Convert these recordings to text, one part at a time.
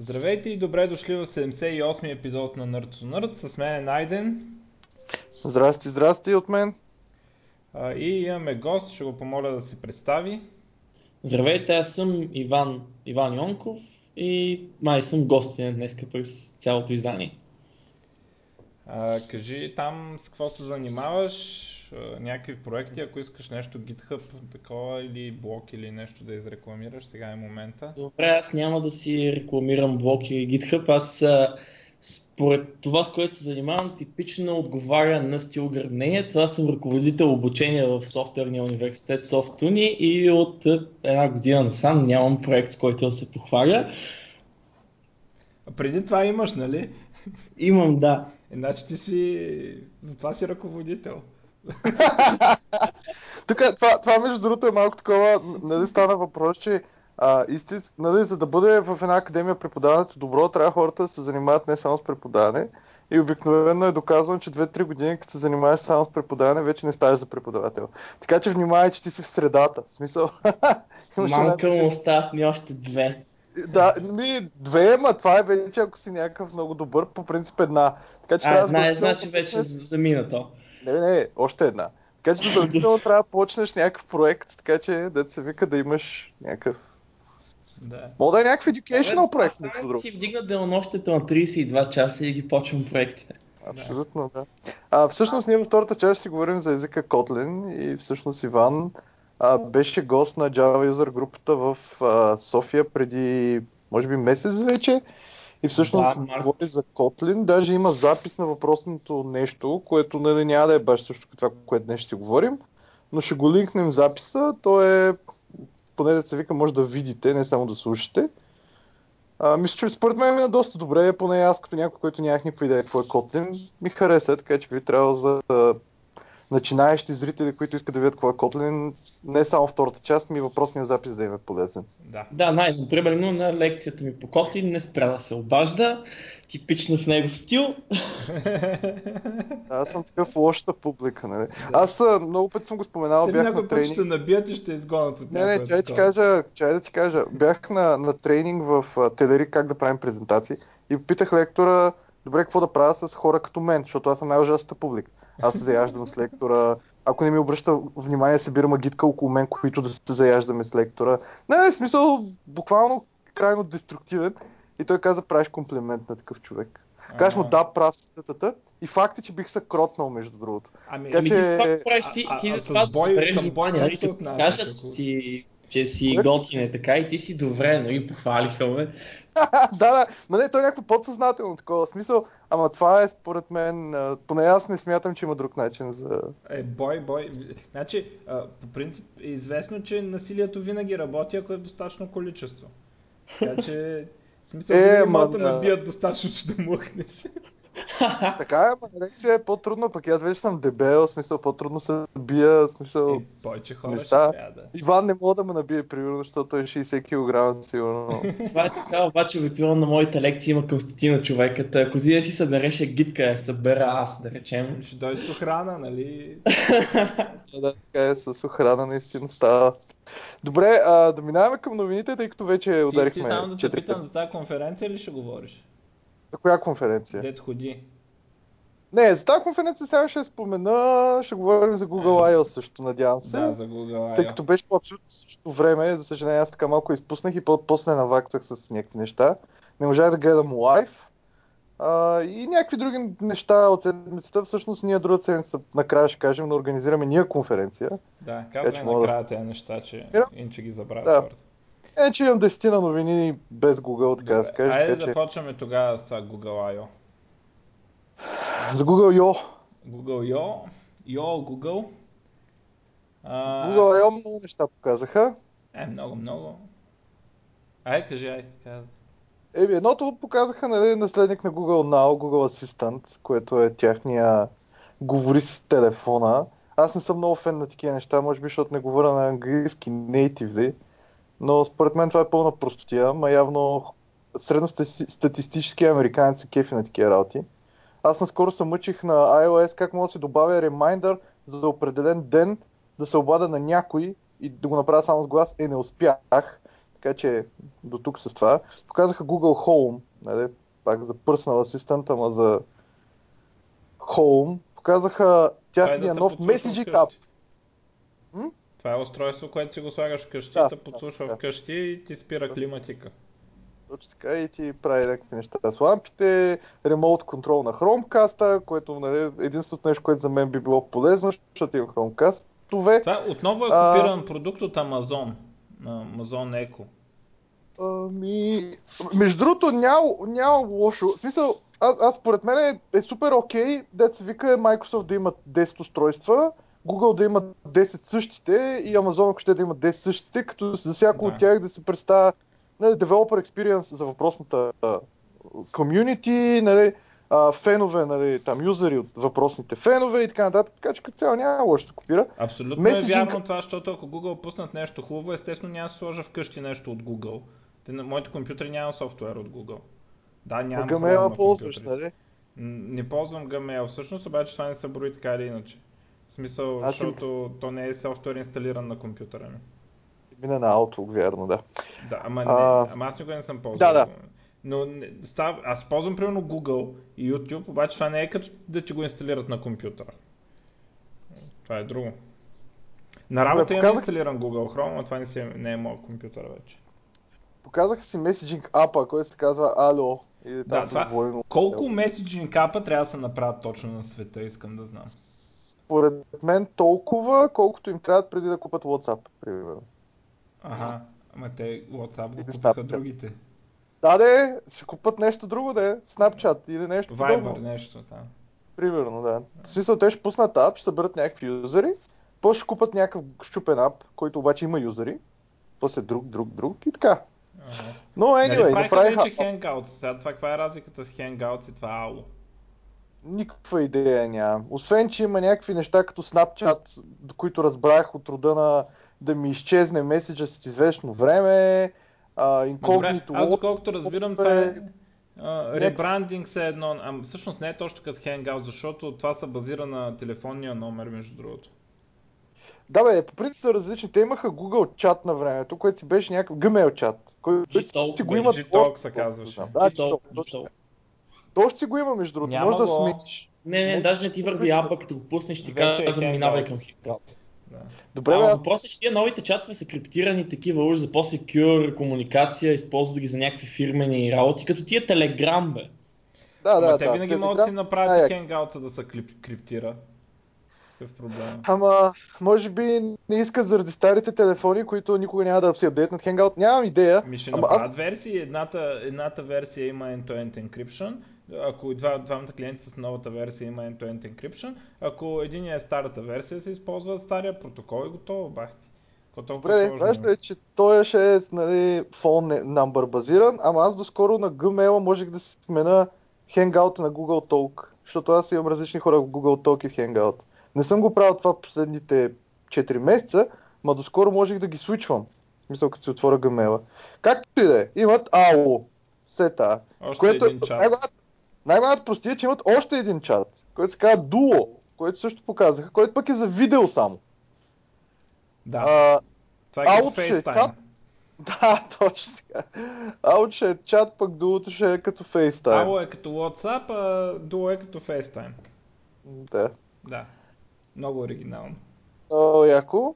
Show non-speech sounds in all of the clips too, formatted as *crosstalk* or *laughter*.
Здравейте и добре дошли в 78-ми епизод на Nerd to Nerd. С мен е Найден. Здрасти, здрасти от мен. А, и имаме гост, ще го помоля да се представи. Здравейте, аз съм Иван, Иван Йонков и май съм гостен днес през цялото издание. А, кажи там с какво се занимаваш, някакви проекти, ако искаш нещо GitHub, такова или блог или нещо да изрекламираш, сега е момента. Добре, аз няма да си рекламирам блог или GitHub, аз според това, с което се занимавам, типично отговаря на стил граднение. Това съм ръководител обучение в софтуерния университет Софтуни и от една година насам нямам проект, с който да се похваля. А преди това имаш, нали? Имам, да. Иначе ти си... Затова си ръководител. Тук, това, това между другото е малко такова, нали стана въпрос, че а, истинс, нали, за да бъде в една академия преподаването добро, трябва хората да се занимават не само с преподаване. И обикновено е доказано, че 2-3 години, като се занимаваш само с преподаване, вече не ставаш за преподавател. Така че внимавай, че ти си в средата. В смисъл. *laughs* Малка му остават ми още две. Да, ми, две, ма това е вече, ако си някакъв много добър, по принцип една. Така, че а, една е, значи вече замина то. Не, не, още една. Така че задължително *laughs* трябва да почнеш някакъв проект, така че да се вика да имаш някакъв да. Мога да е някакъв educational проект. Да, си вдигна денонощето на 32 часа и ги почвам проектите. Абсолютно, да. А, всъщност ние във втората част си говорим за езика Kotlin и всъщност Иван а, беше гост на Java User групата в а, София преди, може би, месец вече. И всъщност да, говори за Kotlin. Даже има запис на въпросното нещо, което нали, няма да е баш също това, което днес ще говорим. Но ще го линкнем записа. То е поне да се вика, може да видите, не само да слушате. А, мисля, че според мен е доста добре, поне аз като някой, който нямах никаква идея какво е Kotlin, ми хареса, така че би трябвало за начинаещи зрители, които искат да видят какво е Kotlin, не само втората част, ми въпросния запис да им е полезен. Да, да най примерно на лекцията ми по Kotlin не спря да се обажда, типично в негов стил. Аз съм такъв лошата публика, нали? Да. Аз много пъти съм го споменал, Те бях на тренинг. ще набият и ще изгонят от Не, не, чай, ти кажа, чай да ти кажа. Бях на, на тренинг в Телери как да правим презентации и попитах лектора, добре, какво да правя с хора като мен, защото аз съм най-ужасната публика. Аз се заяждам с лектора, ако не ми обръща внимание, събирам агитка около мен, които да се заяждаме с лектора. Не, не, смисъл, буквално крайно деструктивен. И той каза, правиш комплимент на такъв човек. Кажеш му да, прав тата. И факт е, че бих се кротнал, между другото. Ами, така, ами че... това правиш ти, ти за това да събереш внимание, като кажат, че си, че си готин е така и ти си добре, но и похвалиха ме. *laughs* да, да, но не, то е някакво подсъзнателно такова смисъл, ама това е според мен, поне аз не смятам, че има друг начин за... Е, бой, бой, значи, по принцип е известно, че насилието винаги работи, ако е достатъчно количество. Така че в смисъл, е, ма, да набият достатъчно, че да мъхнеш. *laughs* така е, лекция е по-трудно, пък аз вече съм дебел, смисъл по-трудно се бия, смисъл... И повече хора неща. ще да. Иван не мога да ме набие, примерно, защото е 60 кг, сигурно. *laughs* Това е така, обаче обикновено на моите лекции има към стотина човека, ако ти да си събереш гидка, я събера аз, да речем. Ще дойде с охрана, нали? *laughs* да, така е, с охрана наистина става. Добре, а, да минаваме към новините, тъй като вече ударихме. Ти, ти само да те питам за тази конференция ли ще говориш? За коя конференция? Дет ходи. Не, за тази конференция сега ще спомена, ще говорим за Google I.O. също, надявам се. Да, за Google I.O. Тъй като беше по абсолютно същото време, за съжаление аз така малко изпуснах и после наваксах с някакви неща. Не можах да гледам лайв. А, и някакви други неща от седмицата. Всъщност ние другата седмица накрая ще кажем, но организираме ние конференция. Да, казваме накрая да... тези неща, че иначе ги забравят да. хората. Е, че имам 10 на новини без Google, така да се каже. Айде да че... почваме тогава с това Google I.O. За Google Yo. Google Yo. Yo, Google. А... Google I.O. много неща показаха. Е, много, много. Ай, кажи, ай. Еми, едното показаха нали, наследник на Google Now, Google Assistant, което е тяхния говори с телефона. Аз не съм много фен на такива неща, може би, защото не говоря на английски natively, но според мен това е пълна простотия, ма явно средностатистически американец се кефи на такива работи. Аз наскоро се мъчих на iOS как мога да се добавя ремайндър за определен ден да се обада на някой и да го направя само с глас. Е, не успях. Така че до тук с това. Показаха Google Home, нали, пак за Personal Assistant, ама за Home. Показаха тяхния нов Messaging App. Това е устройство, което си го слагаш вкъщи, да, да подслушва да, вкъщи и ти спира климатика. Точно така и ти прави някакви неща с лампите, ремонт контрол на Chromecast, което нали, единственото нещо, което за мен би било полезно, защото имам Chromecast. Това отново е копиран а... продукт от Amazon, на Amazon Echo. Ами, между другото няма, няма лошо. В смисъл, аз, аз според мен е, е супер окей, okay, деца вика Microsoft да имат 10 устройства, Google да имат 10 същите и Amazon ако ще да имат 10 същите, като за всяко да. от тях да се представя нали, developer experience за въпросната community, нали, а, фенове, нали, там юзери от въпросните фенове и така нататък, така че като цяло няма лошо да се копира. Абсолютно Messaging... е вярно това, защото ако Google пуснат нещо хубаво, естествено няма да сложа вкъщи нещо от Google. Те, на моите компютри няма софтуер от Google. Да, нямам Gmail ползваш, нали? Не ползвам Gmail, всъщност обаче това не се брои така или иначе. Смисъл, а, защото ти... то не е софтуер инсталиран на компютъра ми. Мина на Outlook, вярно, да. Да, ама, не, а... ама аз никога не съм ползвал. Да, да. Но не, став, аз ползвам примерно Google и YouTube, обаче това не е като да ти го инсталират на компютъра. Това е друго. На работа имам инсталиран Google Chrome, но това не, си, е, не е моят компютър вече. Показаха си меседжинг апа, който се казва Ало. И да, това, двойно... Колко меседжинг апа трябва да се направят точно на света, искам да знам. Според мен толкова, колкото им трябват преди да купат WhatsApp, примерно. Ага, ама те WhatsApp го купиха другите. Да, де, ще купат нещо друго, де, Snapchat или нещо Viber, подобно. нещо, да. Примерно, да. В смисъл, те ще пуснат ап, ще съберат някакви юзери, после ще купат някакъв щупен ап, който обаче има юзери, после друг, друг, друг и така. Ага. Но, anyway, нали, направиха... Вече Hangouts. Сега това, каква е разликата с Hangouts и това Ало? Никаква идея няма. Освен, че има някакви неща като Snapchat, до които разбрах от рода на да ми изчезне меседжа с известно време, инкогнито. Аз доколкото разбирам, това е ребрандинг се едно, а всъщност не е точно като Hangout, защото това се базира на телефонния номер, между другото. Да бе, по принцип са различни. Те имаха Google чат на времето, което си беше някакъв Gmail чат. Който си го имат. G-Talk се казваше. Да, G-Talk. То ще си го има, между другото. Може да смениш. Не, не, даже не ти върви апа, като го пуснеш, ти казва, минавай към Hangout. Да. Добре, а, въпросът е, че тия новите чатове са криптирани такива уж за по-секюр комуникация, използват ги за някакви фирмени работи, като тия Телеграм, бе. Да, да, те да. винаги могат да си направят хенгаута да се криптира. Какъв проблем? Ама, може би не искат заради старите телефони, които никога няма да си апдейтнат Hangout. Нямам идея. Ми ще направят аз... версии. Едната, едната версия има end-to-end encryption, ако два, двамата клиенти с новата версия има end-to-end encryption, ако един е старата версия, се използва стария протокол и готово, бахти. Добре, важно е, че той ще е нали, phone number базиран, ама аз доскоро на Gmail можех да смена Hangout на Google Talk, защото аз имам различни хора в Google Talk и в Hangout. Не съм го правил това последните 4 месеца, ма доскоро можех да ги свичвам. Мисля, като си отворя Gmail. Както и да е, имат AO, сета, което е най-голямата най-голямата простия е, че имат още един чат, който се казва Duo, който също показаха, който пък е за видео само. Да. А, Това е като FaceTime. *laughs* Да, точно така. Аут ще е чат, пък Duo ще е като FaceTime. Ало е като WhatsApp, а Duo е като FaceTime. Да. Да. Много оригинално. О, яко.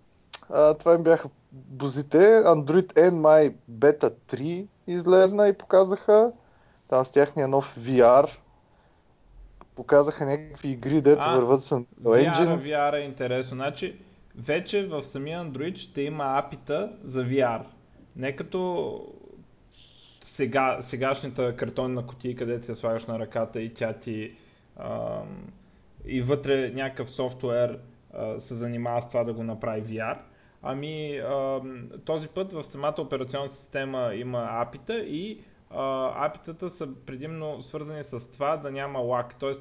А, това им бяха бузите. Android N My Beta 3 излезна и показаха. Там с тяхния нов VR показаха някакви игри, дето а, върват с Engine. VR, VR е интересно. Значи, вече в самия Android ще има апита за VR. Не като сега, сегашната картонна кутия, където се слагаш на ръката и тя ти ам, и вътре някакъв софтуер а, се занимава с това да го направи VR. Ами ам, този път в самата операционна система има апита и апитата са предимно свързани с това да няма лак, т.е.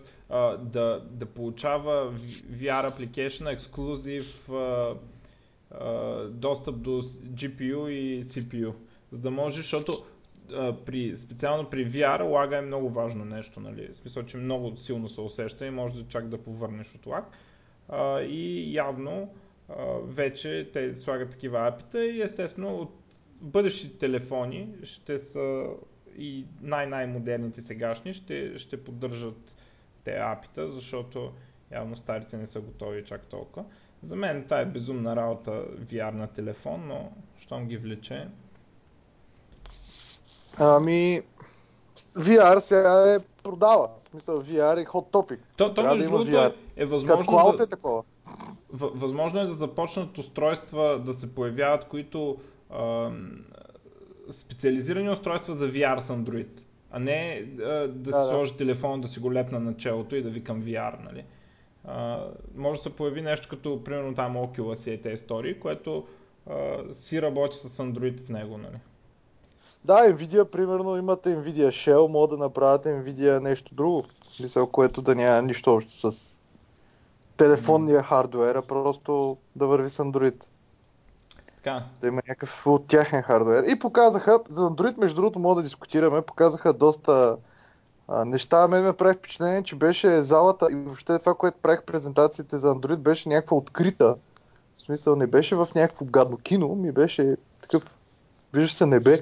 да, да получава VR application ексклюзив достъп до GPU и CPU. За да може, защото при, специално при VR лага е много важно нещо, нали? В смисъл, че много силно се усеща и може да чак да повърнеш от лаг. и явно вече те слагат такива апита и естествено от бъдещите телефони ще са и най-най-модерните сегашни ще, ще поддържат те апита, защото явно старите не са готови чак толкова. За мен това е безумна работа VR на телефон, но щом ги влече. Ами, VR сега е продава. В смисъл, VR е hot topic. То, то между да другото VR. е възможно Като да, е такова. Възможно е да започнат устройства да се появяват, които а, специализирани устройства за VR с Android, а не а, да, да си сложи телефон, да си го лепна на челото и да викам VR, нали? А, може да се появи нещо като, примерно там Oculus и тези истории, което а, си работи с Android в него, нали? Да, Nvidia, примерно, имате Nvidia Shell, могат да направят Nvidia нещо друго, в смисъл, което да няма нищо общо с телефонния хардуер, а просто да върви с Android. Така. Да има някакъв от тяхен хардуер. И показаха, за Android, между другото, мога да дискутираме, показаха доста а, неща. Мен ме прави впечатление, че беше залата и въобще това, което правих презентациите за Android, беше някаква открита. В смисъл, не беше в някакво гадно кино, ми беше такъв вижда се небе.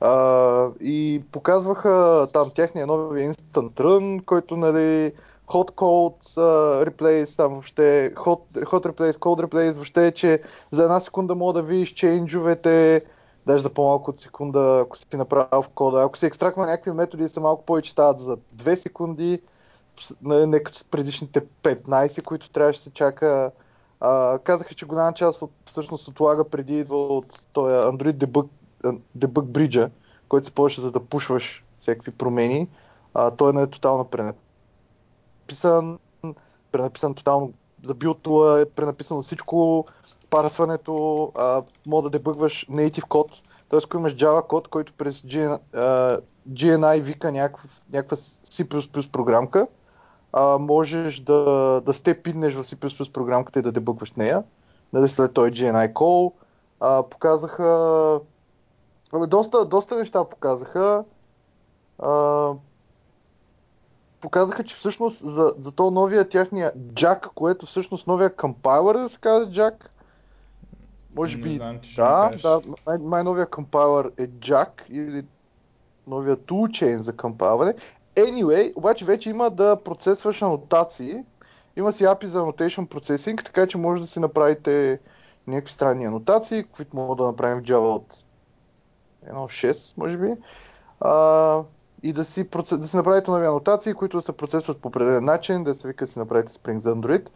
А, и показваха там тяхния нови Instant Run, който нали, hot cold uh, replace, там въобще hot, hot replace, cold replace, въобще, че за една секунда мога да видиш чейнджовете, даже за по-малко от секунда, ако си направил в кода. Ако си екстрактна някакви методи, са малко повече стават за 2 секунди, не като предишните 15, които трябваше да се чака. А, казаха, че голяма част от, всъщност от лага преди идва от този Android Debug, Debug Bridge, който се ползваше за да пушваш всякакви промени. А, той не е тотално пренаписан пренаписан, пренаписан тотално за билтула, е пренаписано всичко, парсването, а, мога да дебъгваш native код, т.е. ако имаш Java код, който през GNI вика някаква, C++ програмка, а, можеш да, да степиднеш в C++ програмката и да дебъгваш нея, нали след той GNI call, а, показаха доста, доста неща показаха. А, показаха, че всъщност за, за то новия тяхния Jack, което всъщност новия компайлър да се казва Jack. Може би, знам, да, да, най- най-новия компайлър е Jack или новия toolchain за компайлване. Anyway, обаче вече има да процесваш анотации. Има си API за Annotation Processing, така че може да си направите някакви странни анотации, които мога да направим в Java от 1.6, може би. А, и да си, да си направите нови анотации, които да се процесват по определен начин, да се вика да си направите Spring за Android.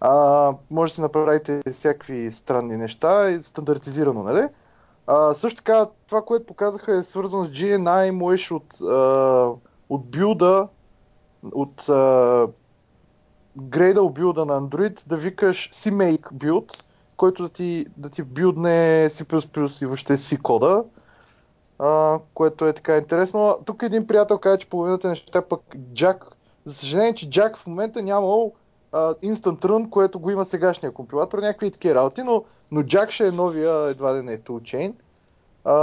А, може да си направите всякакви странни неща стандартизирано, нали? А, също така, това, което показаха е свързано с GNI, можеш от, а, от билда, от а, билда на Android да викаш CMake build, който да ти, да ти билдне C++ и въобще C кода а, което е така интересно. Тук един приятел каза, че половината неща пък Jack, за съжаление, че Jack в момента нямал а, Instant Run, което го има сегашния компилатор, някакви такива работи, но, но Jack ще е новия, едва да не е toolchain. А,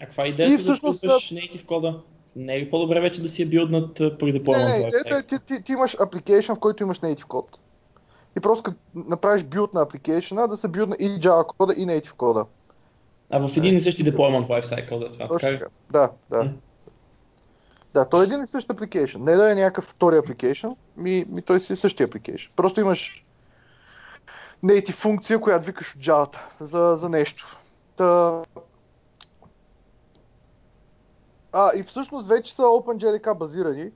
а каква е идеята и всъщност, да пускаш native кода? Не е по-добре вече да си е билднат при deployment? Не, не, идеята ти, ти, ти, имаш application, в който имаш native код. И просто като направиш билд на application, да се билдна и Java кода, и native кода. А в един и същи deployment lifecycle да това. Точно така. Да, да. Да, той е един и същ application. Не да е някакъв втори application, ми, ми той си е същия application. Просто имаш native функция, която викаш от Java за, за нещо. Та... А, и всъщност вече са OpenJDK базирани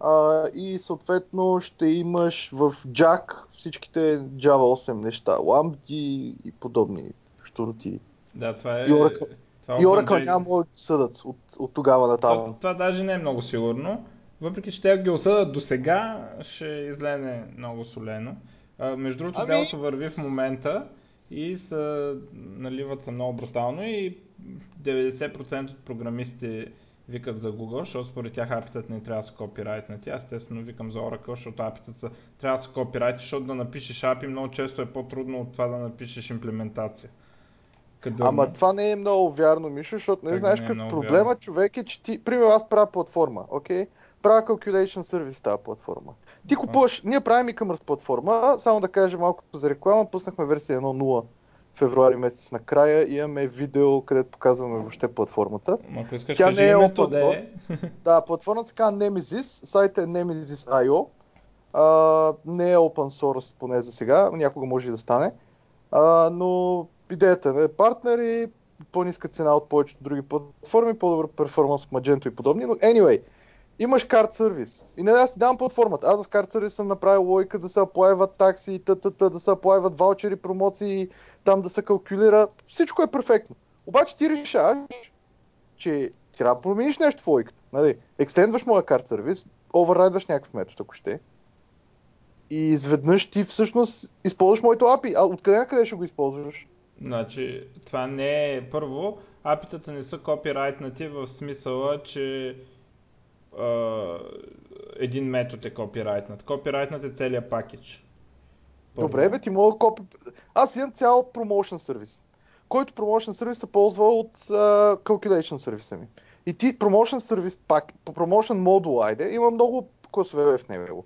а, и съответно ще имаш в Jack всичките Java 8 неща, ламбди и подобни штуроти. Да, това е... И Oracle, това и Oracle няма да съдат от, от тогава на това. Това, това даже не е много сигурно. Въпреки, че те ги осъдат до сега, ще излезе много солено. А, между другото, ами... делото върви в момента и са, наливат се много брутално и 90% от програмистите викат за Google, защото според тях апитът не трябва да се копирайтнати. Аз естествено викам за Oracle, защото апитът са, трябва да се копирайти, защото да напишеш API много често е по-трудно от това да напишеш имплементация. Къде Ама не? това не е много вярно, Мишо, защото не как знаеш как е проблема вярно? човек е, че ти, примерно аз правя платформа, окей? Okay? Правя calculation сервис тази платформа. Ти купуваш, ние правим и към платформа, само да кажа малко за реклама, пуснахме версия 1.0 февруари месец накрая имаме видео, където показваме въобще платформата. Ако искаш, Тя не е open source. *laughs* Да, платформата се казва Nemesis, сайта е Nemesis.io. А, не е open source поне за сега, някога може и да стане. А, но идеята е партнери, по-ниска цена от повечето други платформи, по-добър перформанс от Magento и подобни, но anyway, имаш карт сервис. И не аз ти давам платформата. Аз в карт сервис съм направил логика да се аплайват такси, т, да се аплайват ваучери, промоции, там да се калкулира. Всичко е перфектно. Обаче ти решаваш, че трябва да промениш нещо в логиката. Нали? Екстендваш моя карт сервис, оверрайдваш някакъв метод, ако ще. И изведнъж ти всъщност използваш моето API. А откъде на къде ще го използваш? Значи, това не е първо. Апитата не са копирайтнати в смисъла, че а, един метод е копирайтнат. Копирайтнат е целият пакет. Добре, бе, ти мога копи... Аз имам цял промоушен сервис, който промоушен сервис се ползва от uh, calculation сервиса ми. И ти промоушен сервис пак, промоушен модул, айде, има много класове в него.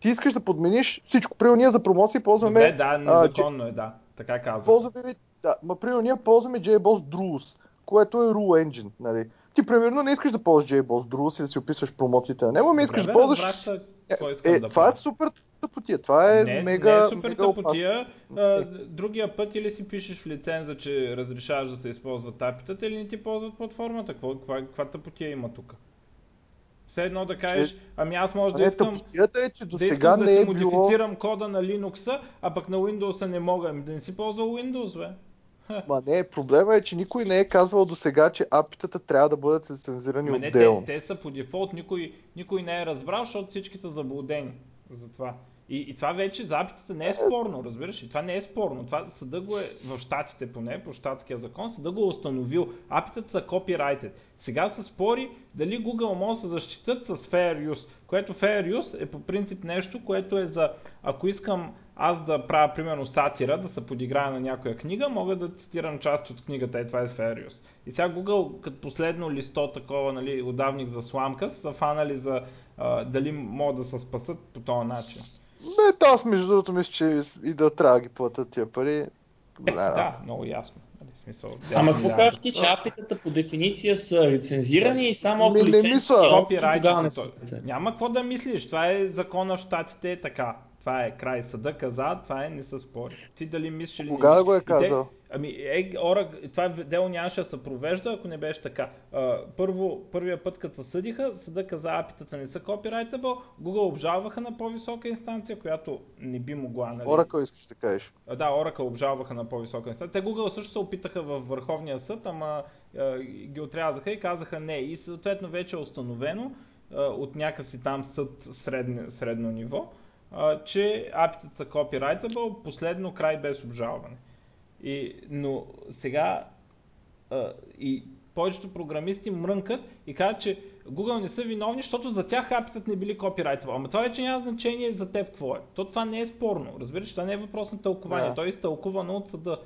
Ти искаш да подмениш всичко. Примерно ние за промоции ползваме... Не, да, незаконно е, да. Така казвам. Ползваме, да, ма примерно ние ползваме JBoss Drules, което е Rule Engine, нали? Ти примерно не искаш да ползваш JBoss Drules и да си описваш промоциите на него, ами искаш да ползваш... Е, е, да това е супер тъпотия, това е не, мега... Не е супер мега тъпотия, а, другия път или си пишеш в лиценза, че разрешаваш да се използват апитата или не ти ползват платформата, каква, тъпотия има тук? Все едно да кажеш, ами аз може да искам, е, че до да, сега не да си е модифицирам било... кода на Linux, а пък на Windows не мога. Ами да не си ползвал Windows, бе. Ма не, проблема е, че никой не е казвал до сега, че апитата трябва да бъдат лицензирани не, отделно. Те, те са по дефолт, никой, никой не е разбрал, защото всички са заблудени за това. И, и това вече за апитата не е спорно, разбираш? И това не е спорно. Това съда го е в щатите поне, по щатския закон, съда го е установил. Апитата са copyrighted. Сега се спори дали Google може да се защитат с Fair Use, което Fair Use е по принцип нещо, което е за, ако искам аз да правя примерно сатира, да се подиграя на някоя книга, мога да цитирам част от книгата и това е Fair Use. И сега Google, като последно листо такова, нали, отдавник за сламка, са фанали за а, дали могат да се спасат по този начин. Бе, аз между другото мисля, че и да трябва да ги платят тия пари. Е, да, много ясно. Нали, смисъл, Ама какво кажеш ти, че апитата по дефиниция са лицензирани и само ако не мисля. тогава не са Няма какво да мислиш, това е закона в щатите е така. Това е край. Съда каза, това е не се спори. Ти дали мислиш или Кога да го е казал? Те, ами, е, ора, това дело нямаше да се провежда, ако не беше така. А, първо, първия път, като се съдиха, съда каза, апитата не са copyrightable, Google обжалваха на по-висока инстанция, която не би могла. Нали? Oracle искаш да кажеш. А, да, Oracle обжалваха на по-висока инстанция. Те Google също се опитаха във Върховния съд, ама а, ги отрязаха и казаха не. И съответно вече е установено а, от някакъв си там съд средно, средно ниво, а, че апитът са copyrightable, последно край без обжалване. И, но сега а, и повечето програмисти мрънкат и казват, че Google не са виновни, защото за тях апитът не били copyrightable. Ама това вече няма значение за теб какво е. То това не е спорно. Разбираш, това не е въпрос на тълкование. Yeah. То е изтълкувано от съда.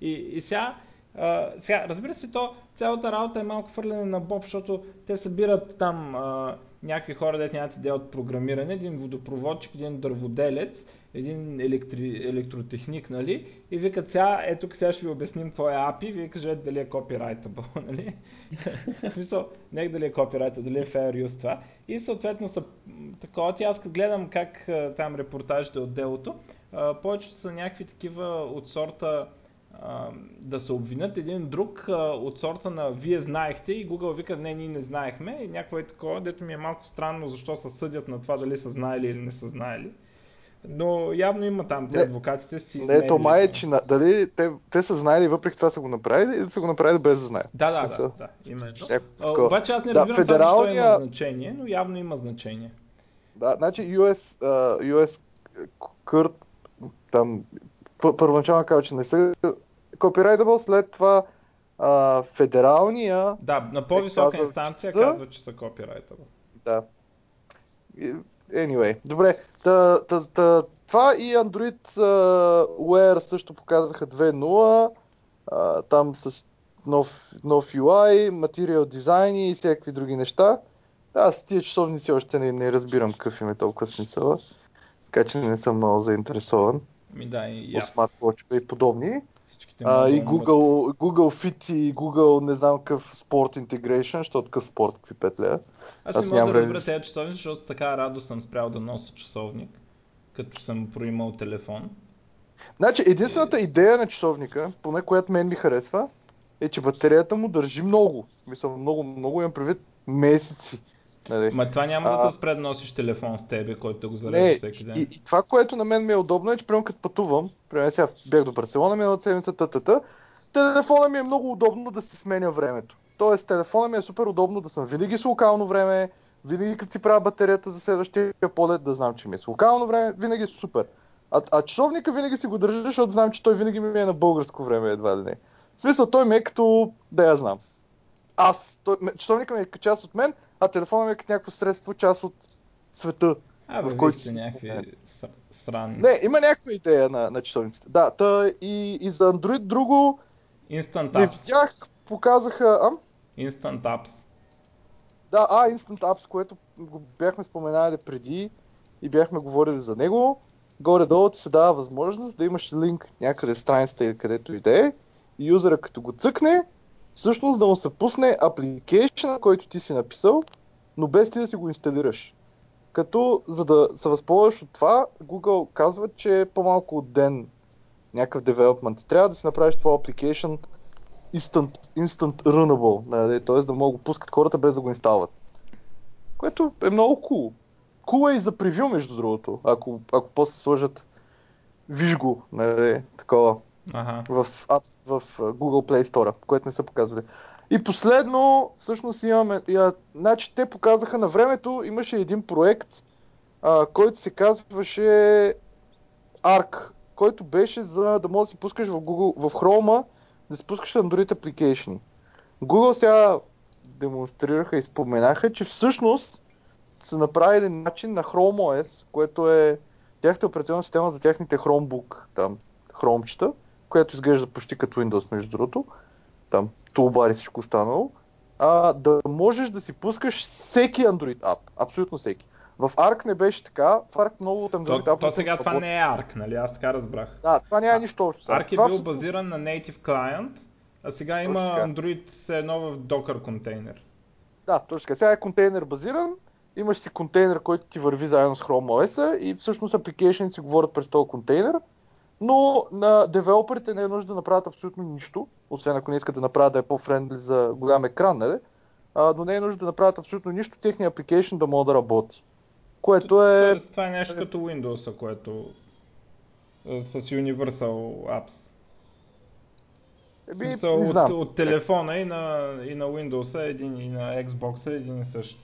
И, и сега, а, сега, разбира се, то цялата работа е малко фърлене на Боб, защото те събират там а, някакви хора, дете нямат идея от програмиране, един водопроводчик, един дърводелец, един електри, електротехник, нали? И викат сега, ето сега ще ви обясним какво е API, вие кажете дали е copyrightable, *laughs* нали? в смисъл, не дали е copyright, дали е fair use това. И съответно са такова, аз като гледам как там репортажите от делото, повечето са някакви такива от сорта да се обвинят един друг а, от сорта на вие знаехте и Google вика не, ние не знаехме и някакво е такова, дето ми е малко странно защо се съдят на това дали са знаели или не са знаели. Но явно има там те адвокатите си. Не, то май е, че на, дали те, те са знаели въпреки това са го направили или са го направили без да знаят. Да, да, да, да, именно. Обаче аз не разбирам да, федералния... това, има значение, но явно има значение. Да, значи US, uh, US Кърт там първоначално казва, че не са copyrightable, след това а, федералния... Да, на по-висока е инстанция са... казва, че са copyrightable. Да. Anyway, добре. Та, та, та, това и Android uh, Wear също показаха 2.0. Uh, там с нов, нов UI, материал дизайн и всякакви други неща. Аз тия часовници още не, не разбирам какъв им е толкова смисъл. Така че не съм много заинтересован. Ми да, и по смарт и подобни. а, и Google, Google Fit и Google не знам какъв спорт integration, защото какъв спорт, какви петля. Аз, Аз не мога да разбера тези часовници, защото така радост съм спрял да нося часовник, като съм проимал телефон. Значи, единствената и... идея на часовника, поне която мен ми харесва, е, че батерията му държи много. Мисля, много, много имам предвид месеци. Нали? Ма това няма а... да спре да носиш телефон с тебе, който да го зарежда всеки ден. И, и, това, което на мен ми е удобно е, че примерно като пътувам, примерно сега бях до Барселона миналата седмица, тата, телефона ми е много удобно да се сменя времето. Тоест, телефона ми е супер удобно да съм винаги с локално време, винаги като си правя батерията за следващия полет, да знам, че ми е с локално време, винаги е супер. А, а часовника винаги си го държа, защото знам, че той винаги ми е на българско време, едва ли не. В смисъл, той ми е като, да я знам. Аз, той, часовника ми е част от мен, а телефона ми е като някакво средство, част от света. А, в който си някакви странни. Не, има някаква идея на, на часовниците. Да, та и, и за Android друго... Instant Apps. Не видях, показаха... А? Instant Apps. Да, а, Instant Apps, което го бяхме споменали преди и бяхме говорили за него. Горе-долу ти се дава възможност да имаш линк някъде в страницата или където и да е. И юзера като го цъкне, всъщност да му се пусне апликейшн, който ти си написал, но без ти да си го инсталираш. Като за да се възползваш от това, Google казва, че е по-малко от ден някакъв девелопмент. Трябва да си направиш това application instant, instant runnable, нали? т.е. да могат да пускат хората без да го инсталват. Което е много cool. Cool е и за превю, между другото, ако, ако после сложат виж го, нали, такова, ага. в, в Google Play Store, което не са показали. И последно, всъщност имаме, я, значи те показаха на времето, имаше един проект, а, който се казваше ARC, който беше за да можеш да си пускаш в, Google, в Chrome да си пускаш Android application. Google сега демонстрираха и споменаха, че всъщност са направили начин на Chrome OS, което е тяхната операционна система за тяхните Chromebook, там, хромчета, която изглежда почти като Windows, между другото, там, тулбар и всичко останало, а, да можеш да си пускаш всеки Android ап, абсолютно всеки. В Arc не беше така, в Arc много от Android то, то сега това не е Arc, нали? Аз така разбрах. Да, това няма нищо общо. Arc е това бил всъщност... базиран на Native Client, а сега има Android все едно в Docker контейнер. Да, точно така. Сега е контейнер базиран, имаш си контейнер, който ти върви заедно с Chrome OS и всъщност application си говорят през този контейнер но на девелоперите не е нужда да направят абсолютно нищо, освен ако не искат да направят да е по-френдли за голям екран, нали? А, но не е нужда да направят абсолютно нищо, техния application да може да работи. Което е... Това е нещо като Windows, което с Universal Apps. Еби, не от, знам. От, от телефона и на, и на Windows, един, и на Xbox един и същ,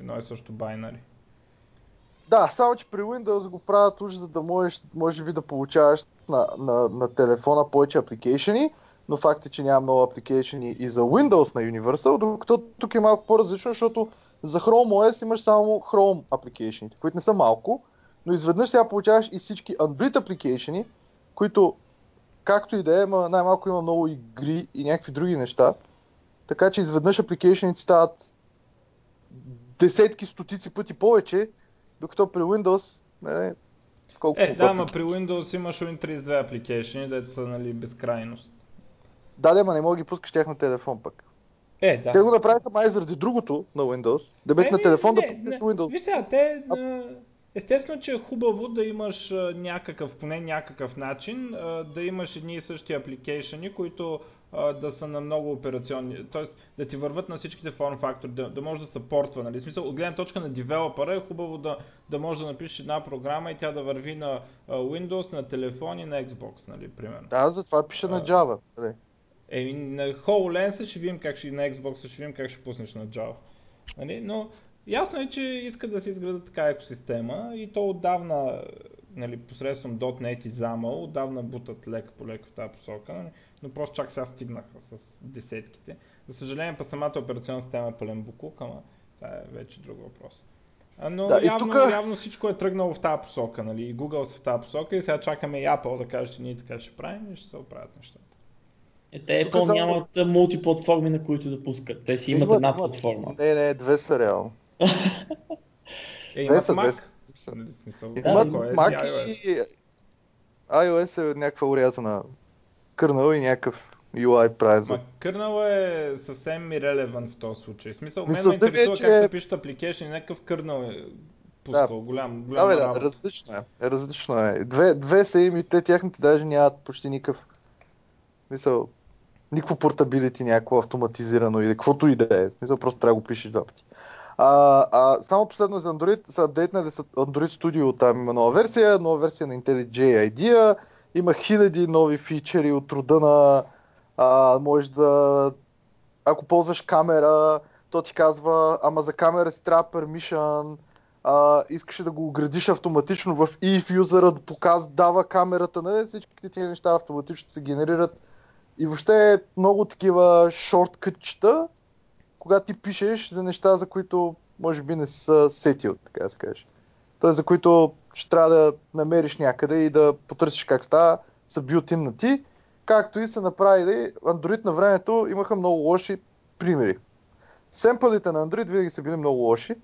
едно и също байнари. Да, само че при Windows го правят уж, за да можеш, може би да получаваш на, на, на телефона повече апликейшени, но факт е, че няма много апликейшени и за Windows на Universal, докато тук е малко по-различно, защото за Chrome OS имаш само Chrome апликейшените, които не са малко, но изведнъж сега получаваш и всички Android апликейшени, които както и да е, най-малко има много игри и някакви други неща. Така че изведнъж апликейшените стават десетки, стотици пъти повече докато при Windows, не, колко Е, да, ма при Windows имаш Win32 application, дето са нали, безкрайност. Да, да, ма не мога ги пускаш тях на телефон пък. Е, да. Те го направиха май заради другото на Windows. Да бе на телефон не, да пускаш не, Windows. Виж сега, те... А... Естествено, че е хубаво да имаш някакъв, поне някакъв начин, да имаш едни и същи апликейшени, които да са на много операционни, т.е. да ти върват на всичките форм фактори, да, да може да съпортва. Нали? В смисъл, от гледна точка на девелопера е хубаво да, да може да напишеш една програма и тя да върви на Windows, на телефон и на Xbox, нали, примерно. Да, затова пиша на Java. Нали? Еми, на HoloLens ще видим как ще, на Xbox ще видим как ще пуснеш на Java. Нали? Но ясно е, че искат да се изградат така екосистема и то отдавна нали, посредством .NET и XAML, отдавна бутат лек по лек в тази посока. Нали? но просто чак сега стигнаха с десетките. За съжаление, по самата операционна система е пълен буклук, ама това е вече друг въпрос. Но да, явно, тука... явно всичко е тръгнало в тази посока, нали? И Google са в тази посока и сега чакаме и Apple да каже, че ние така ще правим и ще се оправят нещата. Е, те Apple само... нямат мултиплатформи, на които да пускат. Те си имат има, една платформа. Не, не, две са реално. *laughs* е, имат са, Mac. Са. Имат Mac и iOS е някаква урязана кърнал и някакъв UI. Ма кърнал е съвсем irrelevant в този случай. В смисъл, мен ме е, интересува че- как се пишат application и някакъв кърнал е пускал. Голям, голям Да, бе, да, различно е. Различно е. Две, две са им и те тяхните даже нямат почти никакъв мисъл, никакво портабилити, някакво автоматизирано или каквото и да е. В Смисъл, просто трябва да го пишеш два пъти. А, а, само последно за Android са апдейтнали с Android Studio, там има нова версия, нова версия на IntelliJ IDEA, има хиляди нови фичери от рода на а, може да ако ползваш камера, то ти казва, ама за камера си трябва permission, а, искаш да го оградиш автоматично в if юзера показ, дава камерата, нали? всичките тези неща автоматично се генерират. И въобще много такива шорткътчета, когато ти пишеш за неща, за които може би не са сетил, така да се каже. Тоест, за които ще трябва да намериш някъде и да потърсиш как става, са билтиннати. Както и са направили, Android на времето имаха много лоши примери. Семпълите на Android винаги са били много лоши.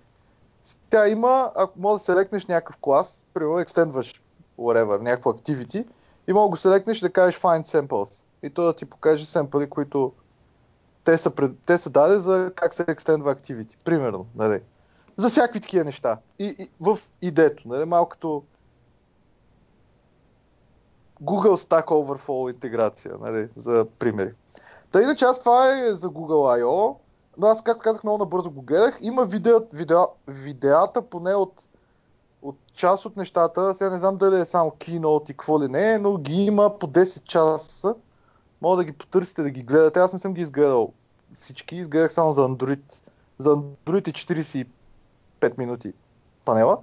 Тя има, ако може да селекнеш някакъв клас, примерно екстендваш whatever, някакво activity, и мога да го селекнеш и да кажеш find samples. И то да ти покаже семпли, които те са, пред... те са даде за как се екстендва activity. Примерно, нали? За всякакви такива неща. И, и в идето, нали? Малко като Google Stack Overflow интеграция, нали? За примери. Та иначе аз това е за Google I.O. Но аз, както казах, много набързо го гледах. Има видео, видео, видеята поне от, от част от нещата. Сега не знам дали е само Keynote и какво ли не, е, но ги има по 10 часа. Мога да ги потърсите, да ги гледате. Аз не съм ги изгледал всички. Изгледах само за Android. За Android е 45 минути панела.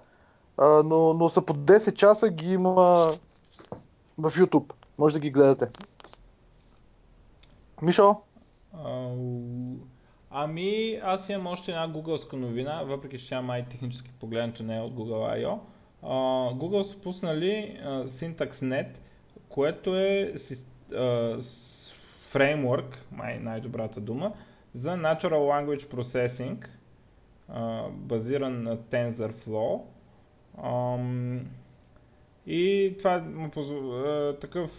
А, но, но са по 10 часа ги има в YouTube. Може да ги гледате. Мишо? Ами, аз имам още една гугълска новина, въпреки че тя май технически погледнато не е от Google I.O. Google са пуснали а, SyntaxNet, което е си- фреймворк, май най-добрата дума, за Natural Language Processing, базиран на TensorFlow. Ам, и това позв... такъв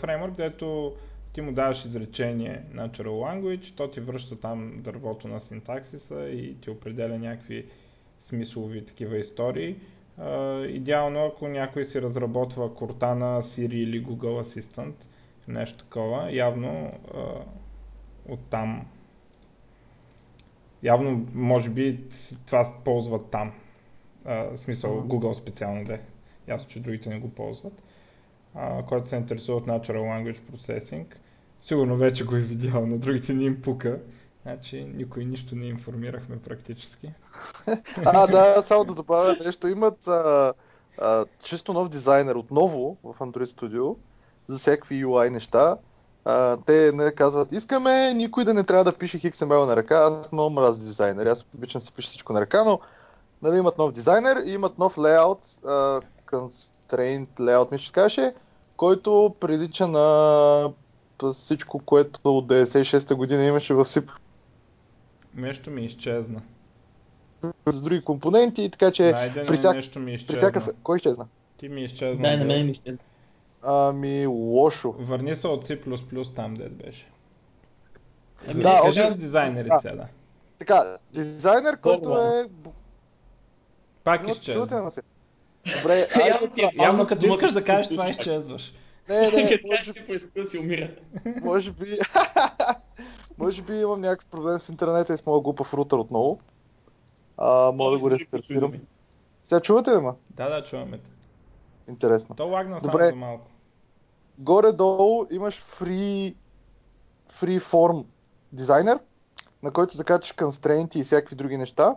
фреймворк, където ти му даваш изречение Natural Language, то ти връща там дървото на синтаксиса и ти определя някакви смислови такива истории. Идеално, ако някой си разработва Cortana, Siri или Google Assistant, нещо такова, явно а, оттам явно, може би, това ползват там. А, в смисъл. Google специално да е. Ясно, че другите не го ползват. А, който се интересува от Natural Language Processing. Сигурно вече го е видял, на другите не им пука. Значи никой нищо не информирахме практически. *laughs* А, да, само да добавя нещо. Имат а, а, чисто нов дизайнер отново в Android Studio за всякакви UI неща. А, те не казват, искаме никой да не трябва да пише XML на ръка. Аз много мразя дизайнер. Аз обичам да си пиша всичко на ръка, но нали, имат нов дизайнер и имат нов лейаут, а, constraint layout, че се казваше, който прилича на всичко, което от 96-та година имаше в SIP Нещо ми изчезна. с други компоненти, така че Найдене при, всяк... нещо ми при изчезна. всякакъв... Кой изчезна? Ти ми изчезна. Дай на мен ми ще. Ами, лошо. Върни се от C++ там, дед беше. Ами, Да, да, кажи с дизайнерите сега, да. Така, дизайнер, който е... Пак се? Добре, *laughs* Явно ти е Явно като искаш да кажеш това, изчезваш. не, не, Като *laughs* кажеш си поиска си умира. *laughs* може би... може би имам някакъв проблем с интернета и с моя глупав рутер отново. А, мога да го рестартирам. Сега чувате ли ме? Да, да, чуваме те. Интересно. То лагна само Добре. за малко. Горе-долу имаш free, free form дизайнер, на който закачаш constraint и всякакви други неща.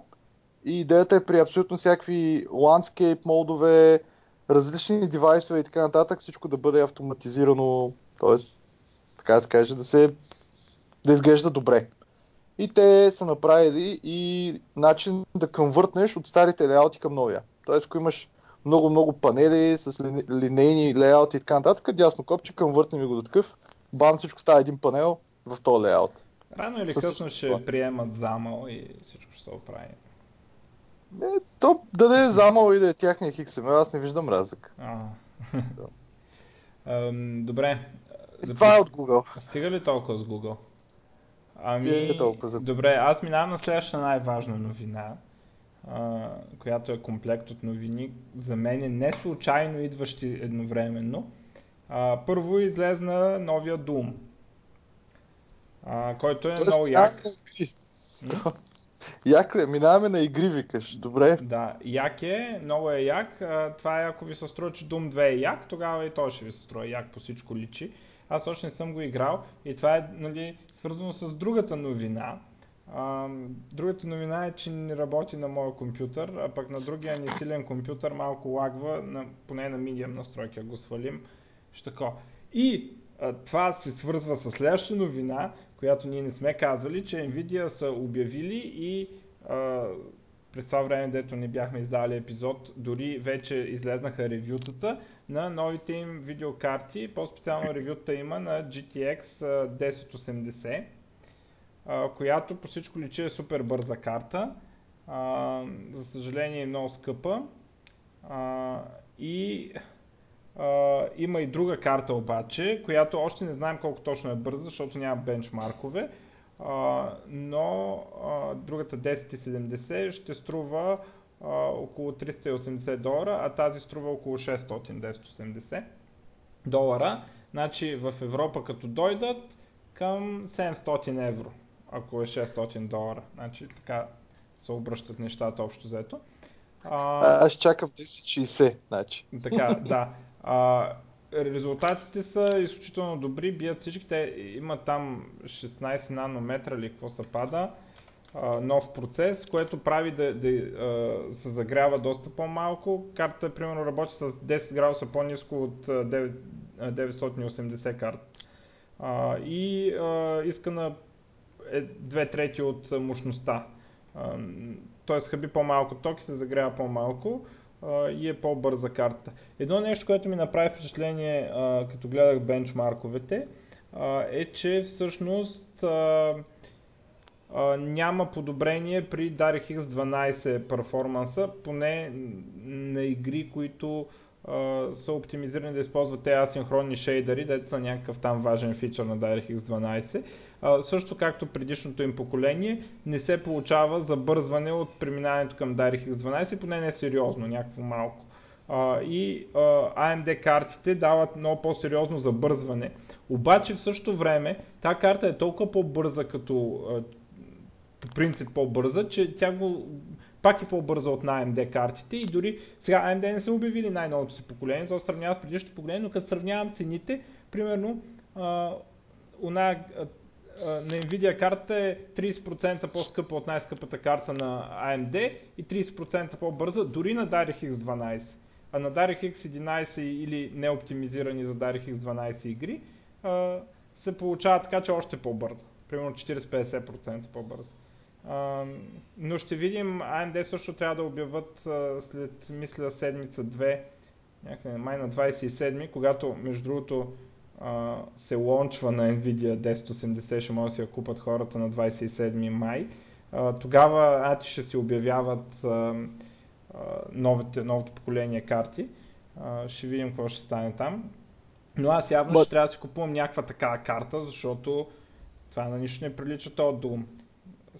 И идеята е при абсолютно всякакви landscape модове, различни девайсове и така нататък, всичко да бъде автоматизирано, т.е. така да се каже, да се да изглежда добре. И те са направили и начин да конвъртнеш от старите леяути към новия. Тоест, ако имаш много-много панели с лине- линейни леяути и така нататък, дясно копче, конвъртни ми го до такъв, бан всичко става един панел в този леяут. Рано или късно ще това. приемат замъл и всичко ще се оправи. Е, то да да е замал и да е тяхния XML, аз не виждам разлика. А. *laughs* Ам, Добре. Това е от Google. Стига ли толкова с Google? Ами, Стига толкова за... добре, аз минавам на следващата най-важна новина, която е комплект от новини, за мен е не случайно идващи едновременно. А, първо излезна новия Doom, а, който е Тоест, много як. *laughs* Як ли? Минаваме на игри, викаш. Добре. Да, як е, много е як. А, това е ако ви се струва, че Doom 2 е як, тогава и той ще ви се струва як, по всичко личи. Аз още не съм го играл и това е нали, свързано с другата новина. Другата новина е, че не работи на моя компютър, а пък на другия ни силен компютър малко лагва, на, поне на medium настройки, го свалим. Ще. И а, това се свързва с следващата новина, която ние не сме казвали, че Nvidia са обявили и а, през това време, дето не бяхме издали епизод, дори вече излезнаха ревютата на новите им видеокарти, по-специално ревюта има на GTX 1080, а, която по всичко личи е супер бърза карта, а, за съжаление е много скъпа. А, и Uh, има и друга карта обаче, която още не знаем колко точно е бърза, защото няма бенчмаркове, uh, но uh, другата 1070 ще струва около 380 долара, а тази струва около 600-1080 долара. Значи в Европа като дойдат към 700 евро, ако е 600 долара. Значи така се обръщат нещата общо взето. А, аз чакам 1060, значи. Така, *laughs* да. А, резултатите са изключително добри, бият всички. Те имат там 16 нанометра или какво се пада, а, нов процес, което прави да, да а, се загрява доста по-малко. Картата, примерно, работи с 10 градуса по-низко от 9, 980 карта. А, и а, иска на е, две трети от мощността. Тоест хъби по-малко ток и се загрява по-малко и е по-бърза карта. Едно нещо, което ми направи впечатление, като гледах бенчмарковете, е, че всъщност няма подобрение при DirectX 12 перформанса, поне на игри, които са оптимизирани да използват тези асинхронни шейдери, дето са някакъв там важен фичър на DirectX 12. Също както предишното им поколение, не се получава забързване от преминаването към DirectX 12, поне не сериозно, някакво малко. И а, AMD картите дават много по-сериозно забързване. Обаче в същото време тази карта е толкова по-бърза като принцип по-бърза, че тя го пак е по-бърза от на AMD картите и дори сега AMD не са обявили най-новото си поколение, да сравнява с предишното поколение, но като сравнявам цените, примерно а, una, на Nvidia картата е 30% по-скъпа от най-скъпата карта на AMD и 30% по-бърза дори на DirectX 12. А на DirectX 11 или неоптимизирани за DirectX 12 игри се получава така, че още по-бърза. Примерно 40-50% по-бърза. Но ще видим, AMD също трябва да обяват след, мисля, седмица-две, някъде май на 27, когато, между другото, а, се лончва на Nvidia 1080, ще може да си я купат хората на 27 май. А, тогава ати ще си обявяват а, а, новите, новото поколение карти. А, ще видим какво ще стане там. Но аз явно But... ще трябва да си купувам някаква такава карта, защото това на нищо не прилича то от Doom.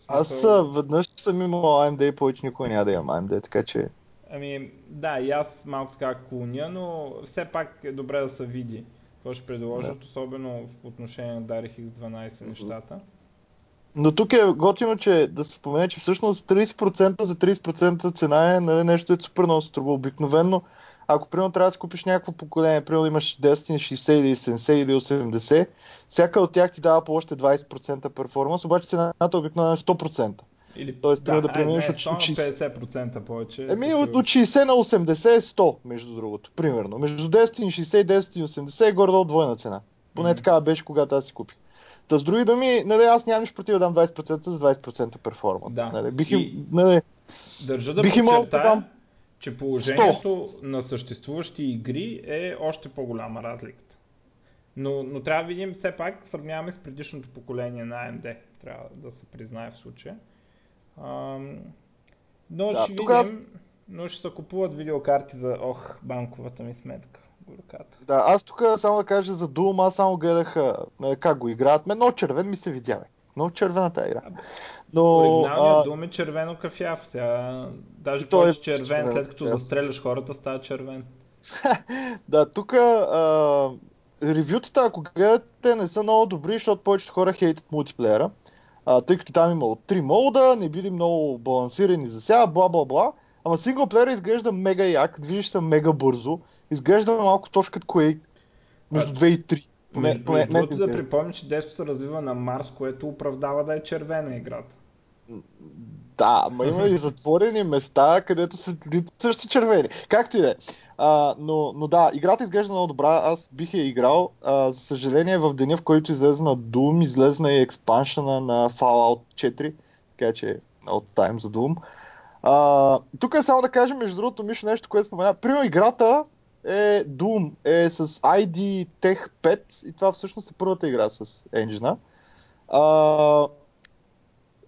Аз веднъж съм имал AMD и повече никой няма да имам AMD, така че... Ами, да, и аз малко така клоня, но все пак е добре да се види какво ще предложат, да. особено в отношение на DirectX 12 нещата. Но тук е готино, че да се спомене, че всъщност 30% за 30% цена е нали, нещо, е супер много струва. Обикновено, ако примерно трябва да купиш някакво поколение, примерно имаш 1060 или 70 или 80, всяка от тях ти дава по още 20% перформанс, обаче цената обикновено е 100%. Или, Тоест, да, да преминеш от 50% повече. Еми, от, от 60 на 80 е 100, между другото, примерно. Между 1060 и 1080 е горе-долу двойна цена. Поне mm-hmm. така беше, когато аз си купих. Та с други думи, нали, аз нямам нищо против да дам 20% за 20% перформанс. Да. Нали, бих им, и... нали, Държа да бих имал да дам че положението 100. на съществуващи игри е още по-голяма разликата. Но, но трябва да видим все пак, сравняваме с предишното поколение на AMD. Трябва да се признае в случая. Но да, ще тогава... видим, но ще се купуват видеокарти за ох, банковата ми сметка. Горката. Да, аз тук само да кажа за Doom, аз само гледах как го играят. Ме много червен ми се видя, бе. Много червена тази игра. Но, Оригиналният а... Doom е червено кафяв. Сега, даже той е червен, червен, след като застреляш хората, става червен. *laughs* да, тук ревютата, ако гледате, не са много добри, защото повечето хора хейтят мултиплеера. А, тъй като там имало три молда, не били много балансирани за сега, бла бла бла. Ама синглплеера изглежда мега як, движиш се мега бързо, изглежда малко точно като Quake между 2 и 3. Поне, поне, да припомня, че детството се развива на Марс, което оправдава да е червена играта. Да, ма има и затворени места, където са също червени. Както и да е. А, но, но да, играта изглежда много добра. Аз бих я играл. А, за съжаление, в деня, в който излезе на Doom, излезна и експаншена на Fallout 4. Така че от тайм за Doom. А, тук е само да кажем, между другото, Мишо, нещо, което спомена. Примерно играта е Doom, е с ID Tech 5 и това всъщност е първата игра с енджина.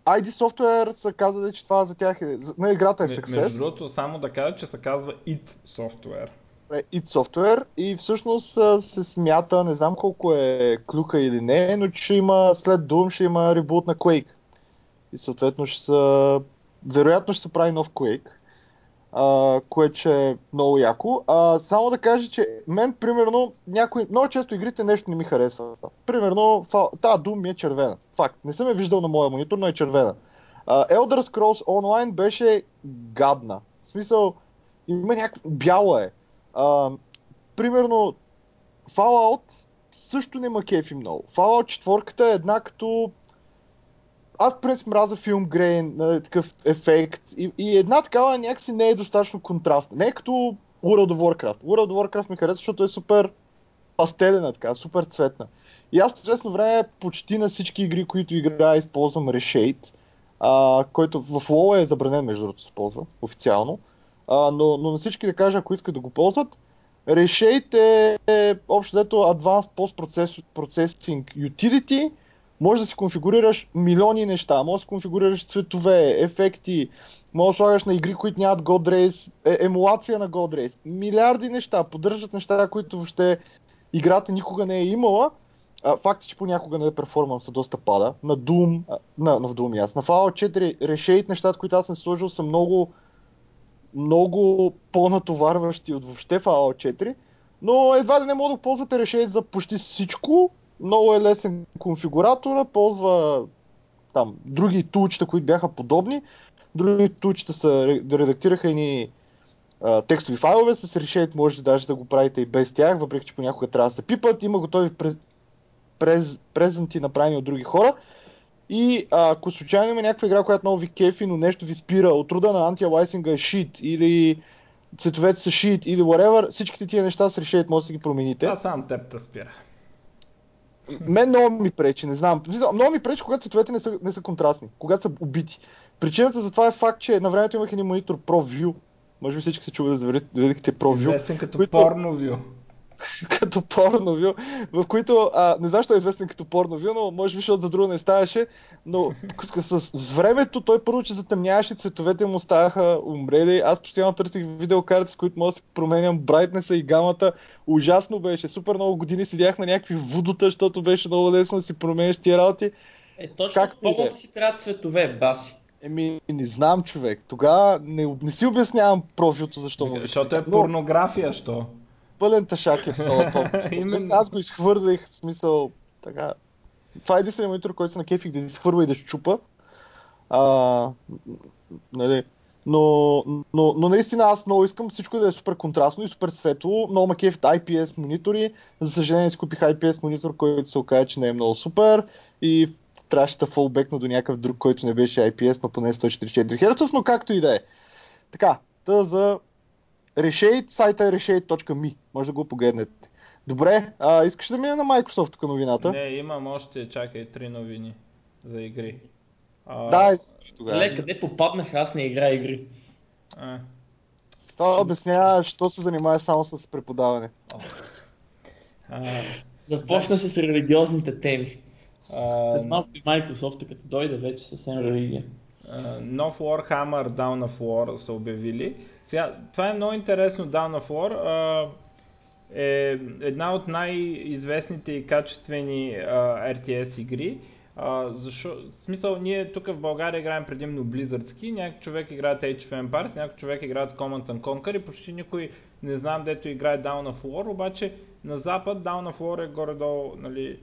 ID Software са казали, че това за тях е... На играта е success. Между другото, само да кажа, че се казва IT Software. IT Software и всъщност се смята, не знам колко е клюка или не, но че има след Doom ще има ребут на Quake. И съответно ще са... Вероятно ще се прави нов Quake което е много яко. А, само да кажа, че мен, примерно, някой, много често игрите нещо не ми харесва. Примерно, тази дум ми е червена. Факт. Не съм я виждал на моя монитор, но е червена. А, Elder Scrolls Online беше гадна. В смисъл, има някакво... Бяла е. А, примерно, Fallout също не ма кефи много. Fallout 4 е една като аз принцип мраза филм Грейн, нали, такъв ефект и, и една такава някакси не е достатъчно контрастна. Не е като World of Warcraft. World of Warcraft ми харесва, защото е супер пастелена, така, супер цветна. И аз в известно време почти на всички игри, които играя, използвам Reshade, а, който в WoW е забранен, между другото, се ползва официално. А, но, но на всички да кажа, ако искат да го ползват, Reshade е, е общо дето Advanced Post Processing Utility, може да си конфигурираш милиони неща, може да си конфигурираш цветове, ефекти, може да слагаш на игри, които нямат God Race, е, емулация на God Race. Милиарди неща, поддържат неща, които въобще играта никога не е имала. А, факт е, че понякога на перформанса доста пада. На Doom, на, на Doom аз. На Fallout 4 решейт нещата, които аз съм сложил са много много по-натоварващи от въобще Fallout 4, но едва ли не мога да ползвате решение за почти всичко, много е лесен конфигуратора, ползва там други тулчета, които бяха подобни. Други тулчета са, редактираха ни текстови файлове, с решението можете даже да го правите и без тях, въпреки че понякога трябва да се пипат. Има готови през, през, презенти направени от други хора. И а, ако случайно има някаква игра, която много ви кефи, но нещо ви спира от рода на антиалайсинга е shit или цветовете са shit или whatever, всичките тия неща с решението може да ги промените. Това сам теб да спира. Мен много ми пречи, не знам. Много ми пречи, когато цветовете не са, не са контрастни, когато са убити. Причината за това е факт, че на времето имах един монитор ProView. Може би всички се чуват да видите ProView. Известен като които... PornoView. *laughs* като порновю, в които, а, не знам, що е известен като порновю, но може би, защото за друго не ставаше, но *laughs* с, с времето той първо, че затъмняваше, цветовете му ставаха умрели. Аз постоянно търсих видеокарти, с които мога да си променям брайтнеса и гамата. Ужасно беше. Супер много години седях на някакви вудота, защото беше много лесно да си променеш тия работи. Е, точно как по си трябва цветове, баси. Еми, не знам, човек. Тогава не, не си обяснявам профилто, защо му. Защото е порнография, що? Пълен тъшак е този топ. *laughs* Аз го изхвърлих, в смисъл, така. Това е единствения монитор, който се на кефик да изхвърля и да щупа. А, нали. Но, но, но наистина аз много искам всичко да е супер контрастно и супер светло. Много ма кефт IPS монитори. За съжаление си купих IPS монитор, който се оказа, че не е много супер. И трябваше да фолбекна до някакъв друг, който не беше IPS, но поне 144 Hz, но както и да е. Така, та за Reshade, сайта е reshade.me. Може да го погледнете. Добре, а, искаш да мине на Microsoft тук новината? Не, имам още, чакай, три новини за игри. А... Да, тогава. Ле, къде попаднах, аз не играя игри. А. Това обяснява, що се занимаваш само с преподаване. А, Започна да. с религиозните теми. А... След малко и Microsoft, като дойде вече съвсем религия. нов Warhammer Down of War са обявили. Сега, това е много интересно Down of War. А, е една от най-известните и качествени а, RTS игри. А, защо, в смисъл, ние тук в България играем предимно Blizzardски, някой човек играе Age of Empires, някой човек играе Command and Conquer и почти никой не знам дето играе Down of War, обаче на запад Down of War е горе-долу, нали,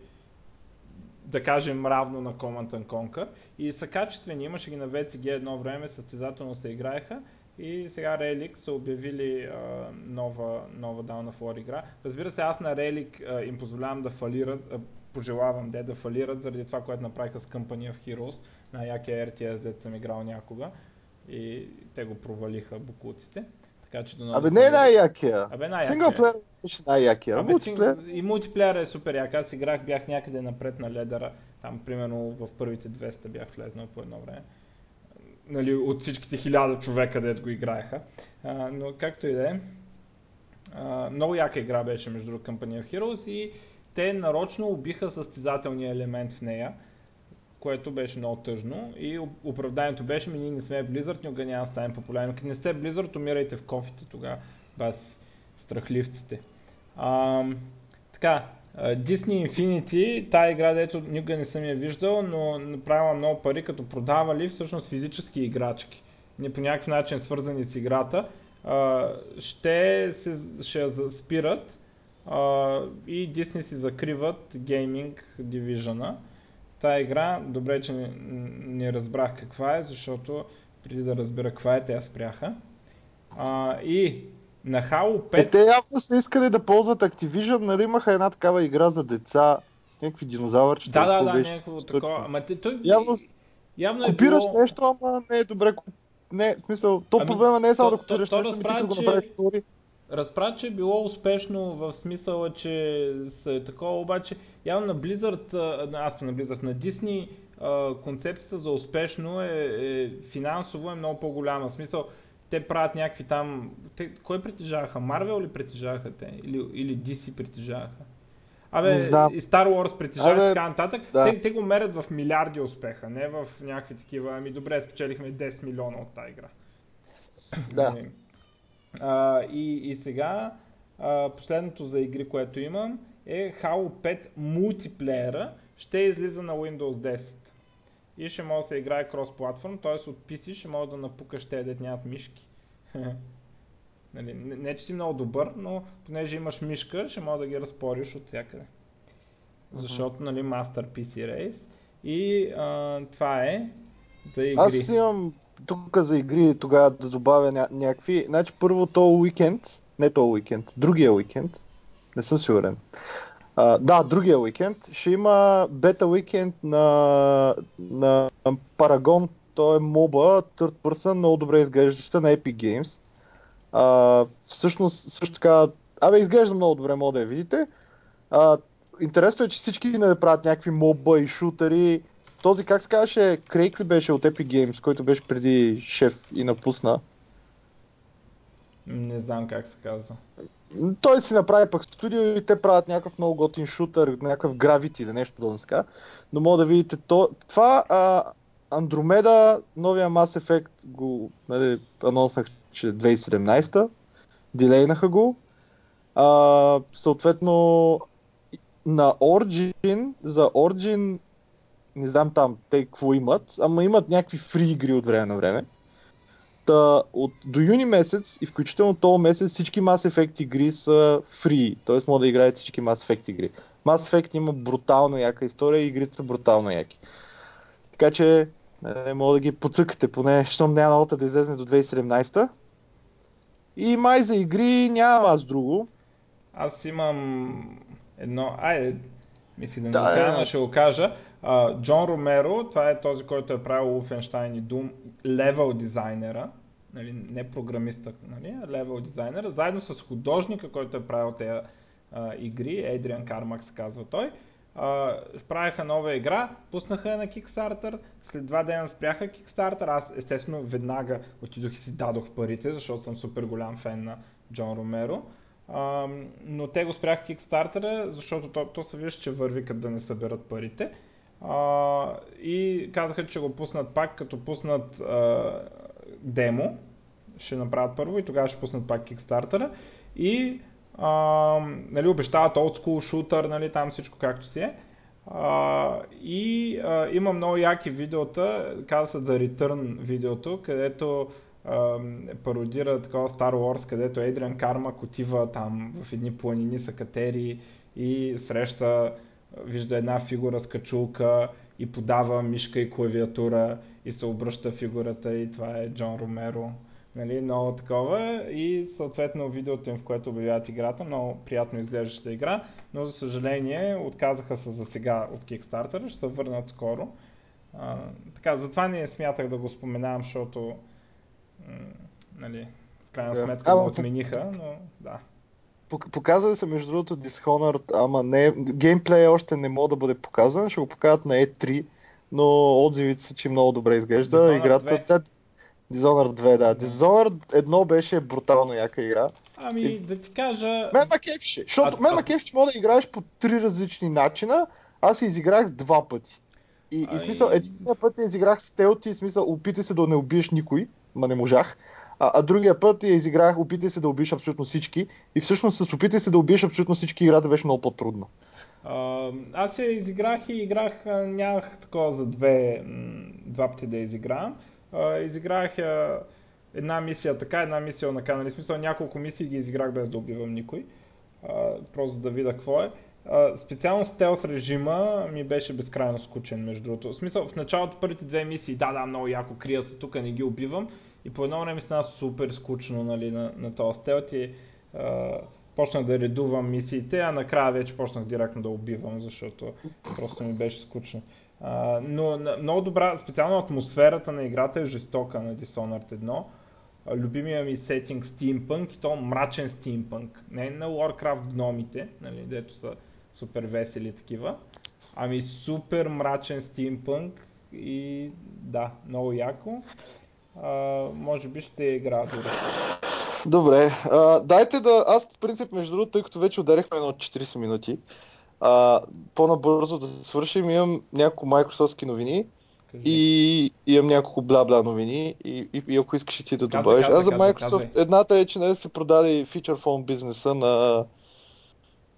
да кажем равно на Command and Conquer и са качествени, имаше ги на VCG едно време, състезателно се играеха и сега Relic са обявили а, нова, нова Down of War игра. Разбира се, аз на Relic а, им позволявам да фалират, а, пожелавам де да фалират заради това, което направиха с Company of Heroes, на якия RTS, дето съм играл някога и те го провалиха букуците. Така че да Абе не е най-якия. Абе най-якия. Синглплеер беше най-якия. Абе, мултиплеер... И мултиплеер е супер як. Аз играх, бях някъде напред на ледера. Там примерно в първите 200 бях влезнал по едно време нали, от всичките хиляда човека, дето го играеха. А, но както и да е, много яка игра беше между другото Company of Heroes и те нарочно убиха състезателния елемент в нея, което беше много тъжно и оправданието беше, ми ние не сме Blizzard, никога няма да станем популярни. Като не сте Blizzard, умирайте в кофите тогава, баси, страхливците. А, така, Disney Infinity, тая игра, дето никога не съм я виждал, но направила много пари, като продавали всъщност физически играчки. Не по някакъв начин свързани с играта, ще се ще спират и Disney си закриват гейминг дивижъна. Тая игра, добре, че не, не разбрах каква е, защото преди да разбера каква е, те я спряха. и на Halo 5... Е, те явно са искали да ползват Activision, нали имаха една такава игра за деца с някакви динозавърчета. Да, да, да, беше, някакво такова. Ама те, той... Явно, явно е било... нещо, ама не е добре. Не, в смисъл, то ами, проблема не е само то, да копираш то, то нещо, ами ти да го направиш втори. Разправя, че е било успешно в смисъла, че са такова, обаче явно на Blizzard, аз на Blizzard, на Disney, концепцията за успешно е, е финансово е много по-голяма. В смисъл, те правят някакви там... Те, кой притежаваха? Марвел ли притежаваха те? Или, или DC притежаваха? Абе, и Star Wars притежават и така нататък. Да. Те, те го мерят в милиарди успеха, не в някакви такива. Ами добре, спечелихме 10 милиона от тази игра. Да. а, и, и сега а, последното за игри, което имам е Halo 5 мултиплеера ще излиза на Windows 10 и ще може да се играе крос-платформ, т.е. от PC ще може да напукаш те, дет нямат мишки. *laughs* нали, не, не, че си много добър, но понеже имаш мишка, ще може да ги разпориш от всякъде. Защото, нали, Master PC Race. И а, това е за игри. Аз имам тук за игри тогава да добавя ня- някакви. Значи първо то уикенд, не то уикенд, другия уикенд, не съм сигурен. Да, другия уикенд ще има бета уикенд на, на Paragon. Той е моба, third person, много добре изглеждаща на Epic Games. Uh, всъщност, също така, абе, изглежда много добре, мога да я видите. Uh, интересно е, че всички не правят някакви моба и шутери. Този, как се казваше, Крейг ли беше от Epic Games, който беше преди шеф и напусна? Не знам как се казва той си направи пък студио и те правят някакъв много готин шутър, някакъв гравити или нещо подобно така. Но мога да видите то. Това Андромеда, новия Mass Effect го нали, анонснах, че 2017 дилейнаха го. А, съответно на Origin, за Origin не знам там те какво имат, ама имат някакви фри игри от време на време. Та, от, до юни месец и включително този месец всички Mass Effect игри са free, т.е. може да играете всички Mass Effect игри. Mass Effect има брутално яка история и игрите са брутално яки. Така че не мога да ги подсъкате, поне, щом няма новата да излезе до 2017. И май за игри нямам аз друго. Аз имам едно... Айде, мислих да не да, го кажа, но ще го кажа. Джон Ромеро, това е този, който е правил Wolfenstein и Doom, левел дизайнера, нали, не програмиста, нали, а левел дизайнера, заедно с художника, който е правил тези uh, игри, Adrian Кармак се казва той, uh, правиха нова игра, пуснаха я на Kickstarter, след два дена спряха Kickstarter, аз естествено веднага отидох и си дадох парите, защото съм супер голям фен на Джон Ромеро. Uh, но те го спряха Kickstarter, защото то, то се вижда, че върви като да не съберат парите. И казаха, че го пуснат пак, като пуснат а, демо. Ще направят първо и тогава ще пуснат пак Kickstarter. И А, нали, обещават old school shooter, нали, там всичко както си е. А, и а, има много яки видеота, казва се The Return видеото, където пародира такова Star Wars, където Едриан Кармак отива там в едни планини са катери и среща, вижда една фигура с качулка и подава мишка и клавиатура и се обръща фигурата и това е Джон Ромеро. Нали, много такова и съответно видеото им, в което обявяват играта, много приятно изглеждаща игра, но за съжаление отказаха се за сега от Kickstarter, ще се върнат скоро. А, така, затова не смятах да го споменавам, защото м- нали, в крайна Да. сметка го отмениха, но да. Пок- Показали се между другото Dishonored, ама не, геймплей още не мога да бъде показан, ще го покажат на E3, но отзивите са, че много добре изглежда. Dishonored Играта, 2. да, Dishonored 2, да. Dishonored 1 беше брутално яка игра. Ами да ти кажа... Мен ма защото А- мен ма а- мога да играеш по три различни начина, аз изиграх два пъти. И, и Ай. смисъл, един път изиграх стелти, смисъл, опитай се да не убиеш никой, ма не можах. А, а другия път я изиграх, опитай се да убиеш абсолютно всички. И всъщност с опитай се да убиеш абсолютно всички, играта беше много по-трудна. А, аз я изиграх и играх, а, нямах такова за две, два пъти да я изигравам. А, изиграх я една мисия така, една мисия на нали, в смисъл няколко мисии ги изиграх без да убивам никой. А, просто да видя какво е. Специално стелс режима ми беше безкрайно скучен, между другото. В смисъл, в началото първите две мисии, да, да, много яко, крия се тук, не ги убивам. И по едно време стана супер скучно нали, на, на този стелт и а, почнах да редувам мисиите, а накрая вече почнах директно да убивам, защото просто ми беше скучно. А, но на- много добра, специално атмосферата на играта е жестока на Dishonored 1. А, Любимия ми сетинг Steampunk и то мрачен Steampunk. Не на Warcraft гномите, нали, дето са супер весели такива. Ами супер мрачен Steampunk и да, много яко. А, може би ще игра дори. Добре, а, дайте да... Аз в принцип, между другото, тъй като вече ударихме едно от 40 минути, а, по-набързо да свършим, имам няколко Microsoftски новини Кажи. и имам няколко бла-бла новини и, и, и ако искаш ти да добавиш. Аз за Microsoft, казвай. едната е, че нали се продаде Feature Phone бизнеса на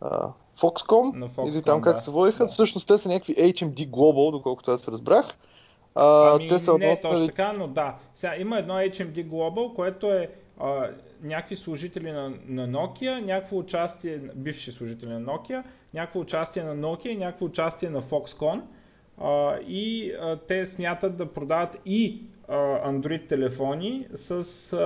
а, Foxcom, На Foxconn, или там как да, се водиха. да. Всъщност те са някакви HMD Global, доколкото аз разбрах. А, Ами, те са не относно... точно така, но да. Сега има едно HMD Global, което е а, някакви служители на, на Nokia, някакво участие, бивши служители на Nokia, някакво участие на Nokia и някакво участие на Foxconn. А, и а, те смятат да продават и а, Android телефони с а,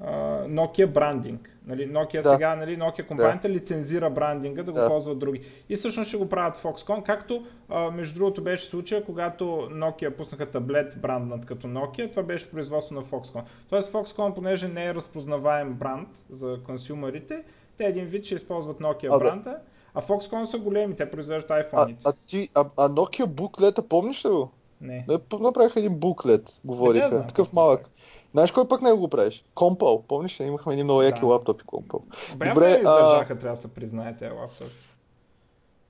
а, Nokia брандинг. Нали, Nokia Да. сега, нали, Nokia компанията лицензира брандинга да го Да. ползват други. И всъщност ще го правят Foxconn, както а, между другото беше случая, когато Nokia пуснаха таблет бранднат като Nokia, това беше производство на Foxconn. Тоест Foxconn, понеже не е разпознаваем бранд за консюмерите, те един вид ще използват Nokia Абе. бранда, а Foxconn са големи, те произвеждат А, iPhone-ите. а, ти, а, а Nokia буклета, помниш ли го? Не. Не, направиха един буклет, говориха. Такъв малък. Знаеш кой пък не го правиш? Compal, помниш ли? Имахме едни много яки Да. лаптопи Compal. Добре, Добре, Добре а- издържаха, трябва да се признае тези лаптопи.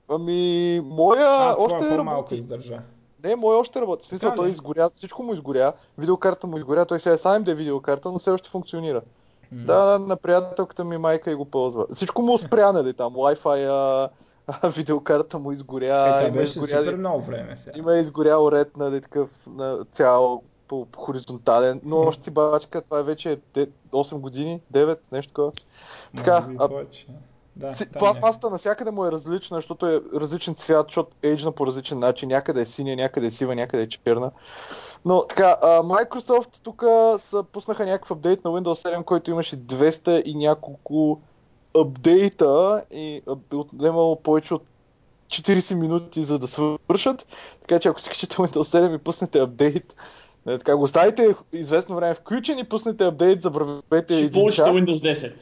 Ами, моя А, още по-малко работи. издържа. Не, моя още работи. В смисъл, той изгоря, всичко му изгоря, видеокарта му изгоря, той сега е сам да е видеокарта, но все още функционира. М. Да, на приятелката ми майка и го ползва. Всичко му спря, нали, там, Wi-Fi, а, а, видеокарта му изгоря, Е, има, беше изгоря, много време сега. има изгорял ред, нали, такъв, на цял по, по хоризонтален, но още бачка, това е вече де- 8 години, 9, нещо такова. Така, а, повече. Да, Си- Пластмасата навсякъде му е различна, защото е различен цвят, защото е ейджна по различен начин. Някъде е синя, някъде е сива, някъде е черна. Но така, Microsoft тук пуснаха някакъв апдейт на Windows 7, който имаше 200 и няколко апдейта и отнемало повече от 40 минути за да свършат. Така че ако си качите Windows 7 и пуснете апдейт, е, така го оставите известно време включен и пуснете апдейт, забравете Ще един час. Windows 10.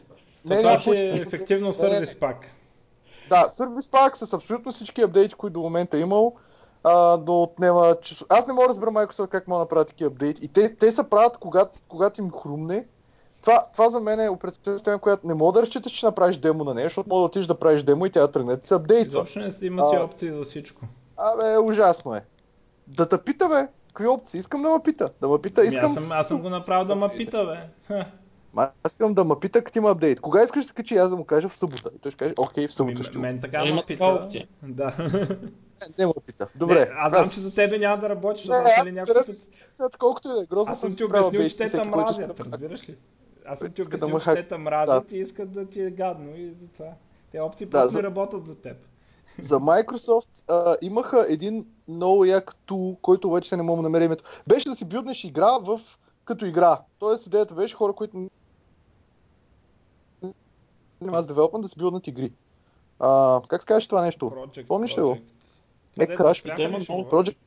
Не, това не, ще е ефективно не, сервис пак. да, сервис пак с абсолютно всички апдейти, които до момента е имал, а, да отнема часо... Аз не мога да разбера Microsoft как мога да направят такива апдейти. И те, те се правят, когато, когато им хрумне. Това, това за мен е операционна система, която не мога да разчиташ, че направиш демо на нея, защото мога да отидеш да правиш демо и тя да тръгне да се апдейтва. Изобщо не си има си опции за всичко. Абе, ужасно е. Да те пита, бе, какви опции? Искам да ме пита. Да ме пита, Ами искам... Аз съм, аз съм го направил да ме пита, бе. Ма, аз искам да ме пита, като има апдейт. Кога искаш да качи, аз да му кажа в събота. И той ще каже, окей, в събота ще. Мен така Има ме пита. опция. Да. Не, *laughs* не му пита. Добре. Не, аз знам, че за тебе няма да работиш, Не, обаче аз ли някой... се, колкото и да е грозно, Аз съм ти обяснил, че те те мразят, разбираш ли? Аз съм ти обяснил, ме че те те мразят и искат да ти е гадно и затова. Те опции Да, не работят за теб. За Microsoft а, имаха един много як тул, който вече се не мога да намеря името. Беше да си билднеш игра в като игра. Тоест идеята беше хора, които няма с девелопмент да си билднат игри. А, как се казваш това нещо? Project, Помниш ли го? Е, говориш? Project.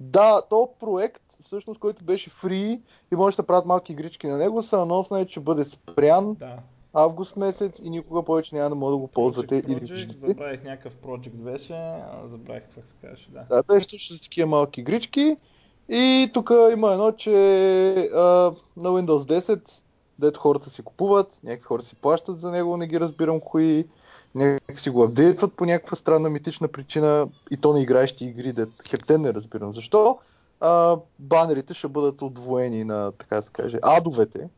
Да, то проект, всъщност, който беше фри и може да се правят малки игрички на него, са анонснали, че бъде спрян Да. Август месец и никога повече няма да може да го ползвате Project, или Project, виждате. Забравих някакъв Project беше, забравих как се казваше, да. Да, беше точно за такива малки игрички. И тук има едно, че а, на Windows 10, дето хората си купуват, някакви хора си плащат за него, не ги разбирам кои, някакви си го апдейтват по някаква странна митична причина и то на играещи игри, дет хептен не разбирам защо. А, банерите ще бъдат отвоени на, така да се каже, адовете.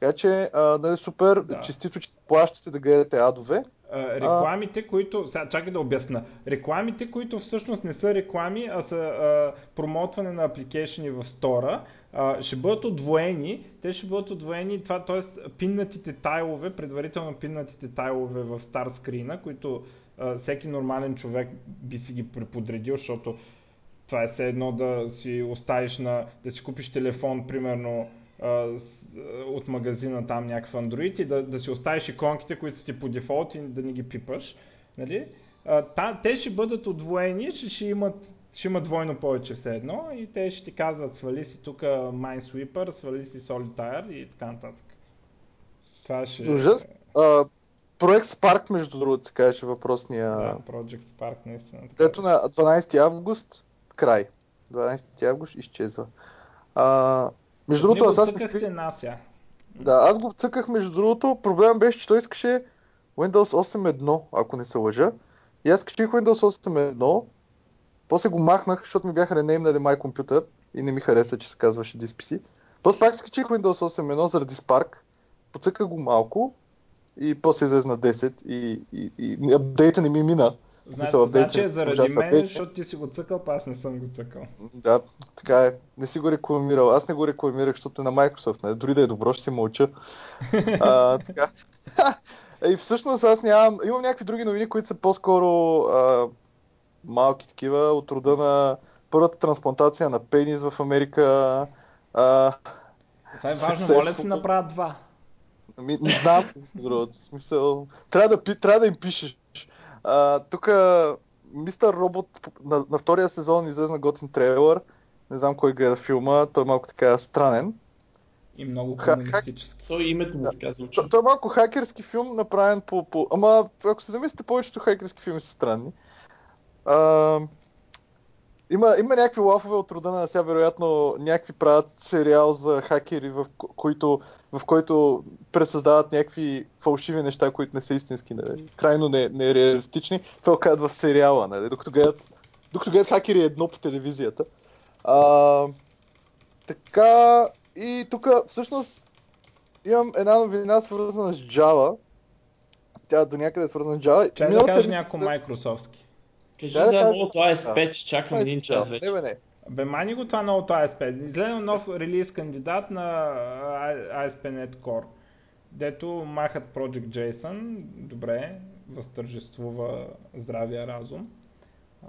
Така че, а, нали, супер, Да. честито, че плащате да гледате адове. А, рекламите, които... Сега, чакай да обясна. Рекламите, които всъщност не са реклами, а са а, промотване на апликейшени в стора, а, ще бъдат отвоени. Те ще бъдат отвоени, това, т.е. пиннатите тайлове, предварително пиннатите тайлове в стар скрина, които а, всеки нормален човек би си ги преподредил, защото това е все едно да си оставиш на, да си купиш телефон, примерно, а, с- а, от магазина там някакъв Android и да, да си оставиш иконките, които са ти по дефолт и да не ги пипаш. Нали? А, та, те ще бъдат отвоени, ще, ще, имат, ще имат двойно повече все едно и те ще ти казват свали си тук Minesweeper, свали си Solitaire и така нататък. Това ще... Ужас. А, проект Spark, между другото, се казваше въпросния. Да, Project Spark наистина. така. Дето на 12 август, край. 12 август изчезва. А, между другото, Assassin's цъкахте Creed... Да, аз го цъках, между другото. Проблем беше, че той искаше Windows 8.1, ако не се лъжа. И аз качих Windows 8.1, после го махнах, защото ми бяха ренеймнали май компютър и не ми хареса, че се казваше DSPC. После пак скачих Windows 8.1 заради Spark, поцъках го малко и после излезе на 10 и, и, и апдейта не ми мина. Значи, апдейт значи е заради мен, апдейтне. защото ти си го цъкал, па аз не съм го цъкал. Да, така е. Не си го рекламирал. Аз не го рекламирах, защото е на Microsoft. Не? Дори да е добро, ще си мълча. *laughs* а, така. *laughs* И всъщност аз нямам... Имам някакви други новини, които са по-скоро а, малки такива, от рода на първата трансплантация на пенис в Америка. А, Това е важно, моля да си направят два. Ами, не знам, другото. Смисъл, трябва да, трябва да им пишеш. Тук Мистер Робот на, на втория сезон излезна готин трейлър. Не знам кой гледа филма, той е малко така странен. И много комунистически. Той името му така звучи. Той, той е малко хакерски филм, направен по, по... Ама, ако се замислите, повечето хакерски филми са странни. А, има, има някакви лафове от рода на сега, вероятно, някакви правят сериал за хакери, в, ко- които, в който пресъздават някакви фалшиви неща, които не са истински, нали? крайно не- нереалистични. Това го казват в сериала, нали? докато, гледат, докато гледат хакери едно по телевизията. А, така, и тук всъщност имам една новина свързана с Java. Тя до някъде е свързана с Java. Чай да кажа след- майкрософтски. Кажи Да, да за кажа. новото AS5, че чакам един час Да, вече. Не, бе, не. Бе, мани го това новото ASP. Изгледа нов релиз кандидат на ASP.NET Core, дето махат Project JSON, добре, възтържествува здравия разум.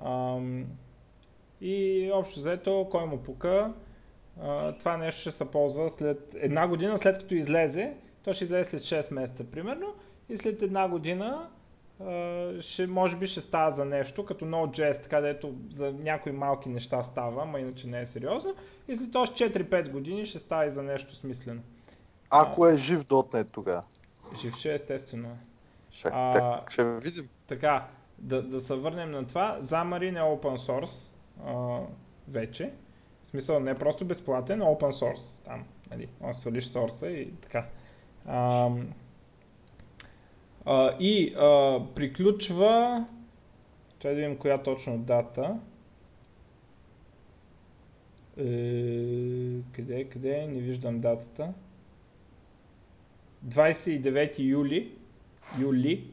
Ам, и общо взето, кой му пука, а, това нещо ще се ползва след една година след като излезе, то ще излезе след 6 месеца примерно и след една година ще, може би ще става за нещо, като Node.js, така дето за някои малки неща става, ма иначе не е сериозно. И след още 4-5 години ще става и за нещо смислено. Ако е жив дотнет тогава. Жив ще е естествено. е. Ще, А- так, ще видим. Така, да, да се върнем на това. Xamarin е open source а, вече. В смисъл не е просто безплатен, а open source. Там, нали, свалиш сорса и така. Ам, а, и а, приключва... Чай да видим коя точно дата. Е, къде, къде? Не виждам датата. 29 юли, юли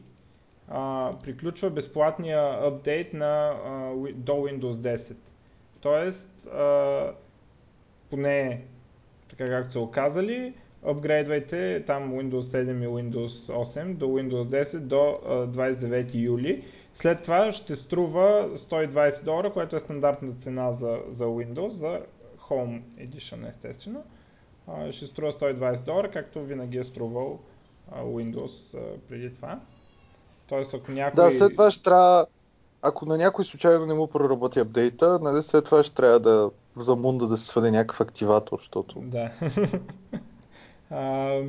а, приключва безплатния апдейт на, а, до Windows 10. Тоест, а, поне така както са оказали, апгрейдвайте там Windows 7 и Windows 8 до Windows 10 до 29 юли. След това ще струва 120 долара, което е стандартна цена за, за Windows, за Home Edition естествено. ще струва 120 долара, както винаги е струвал Windows преди това. Тоест, ако някой... Да, след това ще трябва, ако на някой случайно не му проработи апдейта, нали, след това ще трябва да за мунда да се свади някакъв активатор, защото... Да. *laughs* а,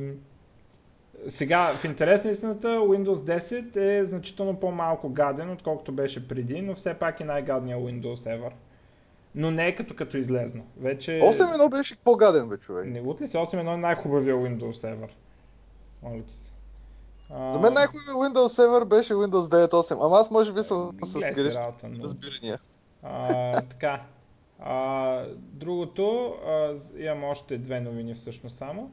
сега, в интерес на истината, Windows 10 е значително по-малко гаден, отколкото беше преди, но все пак е най-гадният Windows ever. Но не е като като излезна. Вече... 8.1 беше по-гаден, бе, човек. Не го ли си? 8.1 е най-хубавия Windows ever. Моля ти а... За мен най-хубавия Windows ever беше Windows 9.8, ама аз може би съм с грешни разбирания. А, така. А, другото, а, имам още две новини всъщност само.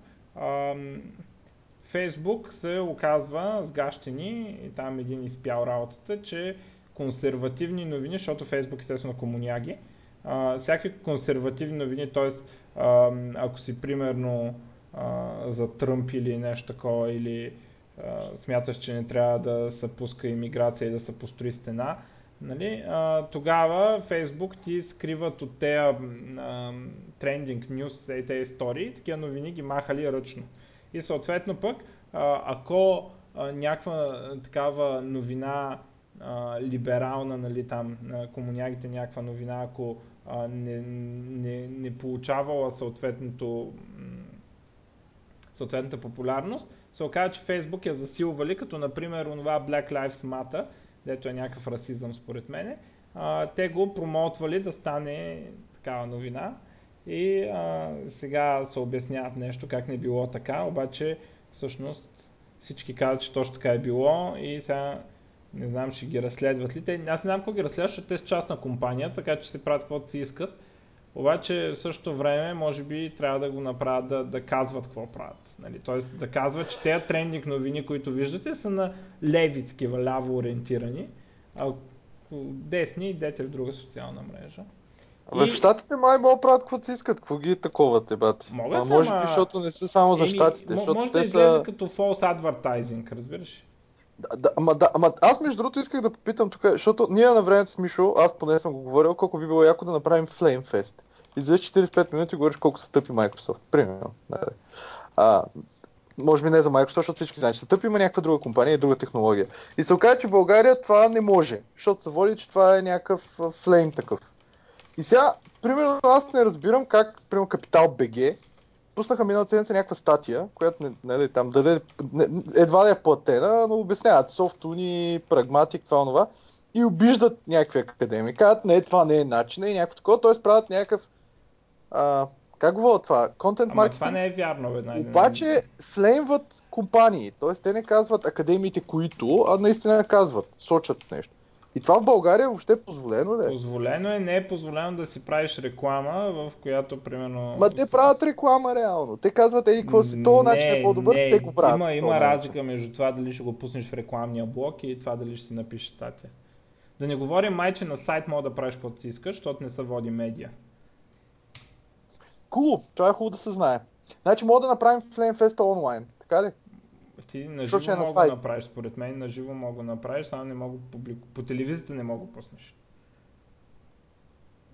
Фейсбук се оказва сгащени и там един изпял работата, че консервативни новини, защото Фейсбук естествено комуняги, всякакви консервативни новини, т.е. ако си примерно за Тръмп или нещо такова, или смяташ, че не трябва да се пуска иммиграция и да се построи стена, нали, а, тогава Фейсбук ти скриват от тези трендинг нюс, тези истории, такива новини ги махали ръчно. И съответно пък, а, ако а, някаква такава новина а, либерална, нали, там, комунягите някаква новина, ако а, не, не, не получавала съответното, съответната популярност, се оказа, че Фейсбук я засилвали, като например онова Black Lives Matter, дето е някакъв расизъм според мене, а, те го промотвали да стане такава новина и а, сега се обясняват нещо, как не било така, обаче всъщност всички казват, че точно така е било и сега не знам, ще ги разследват ли. Те, аз не знам какво ги разследват, защото те са частна компания, така че се правят каквото си искат. Обаче в същото време, може би, трябва да го направят да, да казват какво правят. Нали? Тоест да казват, че тези трендинг новини, които виждате, са на леви, такива ляво ориентирани, а десни идете в друга социална мрежа. Абе, и... в щатите май могат да правят каквото си искат. Какво ги такова те, бати? Могат, а, може би, защото не са само за щатите. Еми, защото може те да са... като false advertising, разбираш? Да, да, ама, да, ама аз между другото исках да попитам тук, защото ние на времето с Мишо, аз поне съм го говорил, колко би било яко да направим Flame Fest. И за 45 минути говориш колко са тъпи Microsoft. Примерно. А, може би не за Microsoft, защото всички знаят, че са тъпи, има някаква друга компания и друга технология. И се оказа, че в България това не може, защото се води, че това е някакъв флейм такъв. И сега, примерно, аз не разбирам как, примерно, Капитал БГ пуснаха миналата седмица някаква статия, която не, нали, там даде, не, едва да е платена, но обясняват софтуни, прагматик, това, това и обиждат някакви академии. Казват, не, това не е начин, и някакво такова, т.е. правят някакъв а, как го това? Контент маркетинг. Това не е вярно. Най- Обаче флеймват компании. Т.е. те не казват академиите които, а наистина казват, сочат нещо. И това в България въобще е позволено ли? Позволено е, не е позволено да си правиш реклама, в която примерно... Ма те правят реклама реално. Те казват, ей, какво си, то начин е по-добър, не, те го правят. Има, има разлика между това дали ще го пуснеш в рекламния блок и това дали ще си напишеш статия. Да не говорим май, че на сайт мога да правиш каквото си искаш, защото не се води медиа. Cool. Това е хубаво да се знае. Значи мога да направим Flame Fest онлайн, така ли? Ти на живо е мога да направиш, според мен на живо мога да направиш, само не мога публик... по телевизията не мога да пуснеш.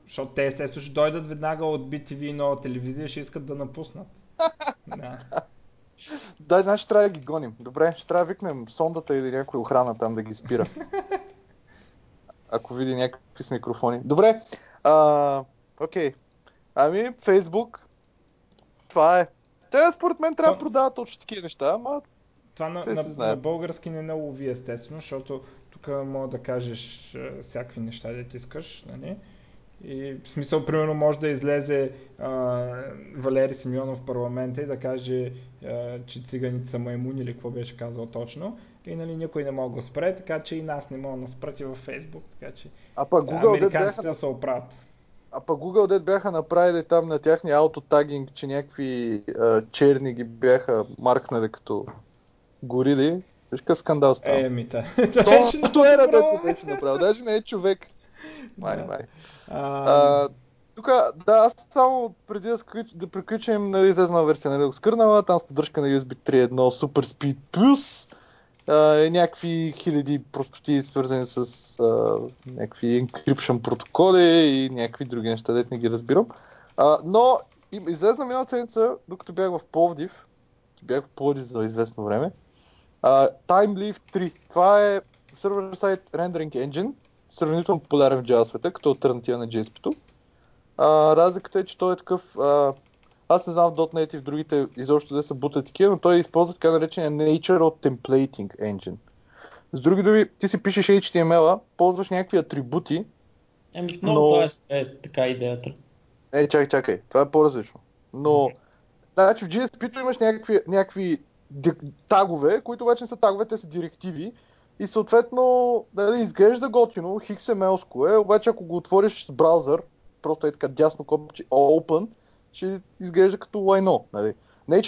Защото те естествено ще дойдат веднага от BTV и нова телевизия ще искат да напуснат. *laughs* да. Да, значи трябва да ги гоним. Добре, ще трябва да викнем сондата или някой охрана там да ги спира. *laughs* Ако види някакви с микрофони. Добре, а, окей. Ами, Фейсбук, това е. Те според мен трябва да продават точно такива неща, ама това на, на, на български не налови естествено, защото тук мога да кажеш всякакви неща, да ти искаш, нали? И в смисъл, примерно, може да излезе а, Валери Симеонов в парламента и да каже, а, че циганите са маймуни или какво беше казал точно. И нали, никой не мога да го спре, така че и нас не мога да спрати във Фейсбук. Така че а пък Google да се оправят. А па Google дет бяха направили там на тяхния аутотагинг, че някакви а, черни ги бяха маркнали като горили. Виж какъв скандал става. Еми, та. Софтуера да го беше направил. Даже не е човек. Май, Да. май. А, тук, да, аз само преди да, сключ, да приключим, нали, излезна версия на Linux кърнала, там с поддръжка на USB 3.1 Super Speed Plus, и някакви хиляди простоти свързани с а, някакви encryption протоколи и някакви други неща, дете не ги разбирам. А, но излезна миналата седмица, докато бях в Пловдив, бях в Пловдив за известно време, а, TimeLeaf 3. Това е server-side rendering engine, сравнително популярен в Java света, като альтернатива на JSP-то. Разликата е, че той е такъв... А, аз не знам в .NET и в другите изобщо да се бутат такива, но той използва така наречения Natural Templating Engine. С други думи, ти си пишеш HTML-а, ползваш някакви атрибути. В много Но- това е, е така идеята. Е, чакай, чакай, това е по-различно. Но, значи в GSP-то имаш някакви, някакви тагове, които вече не са тагове, те са директиви. И съответно, нали, изглежда готино, XML-ско е, обаче ако го отвориш с браузър, просто е така дясно копче Open, ще изглежда като лайно. Нали.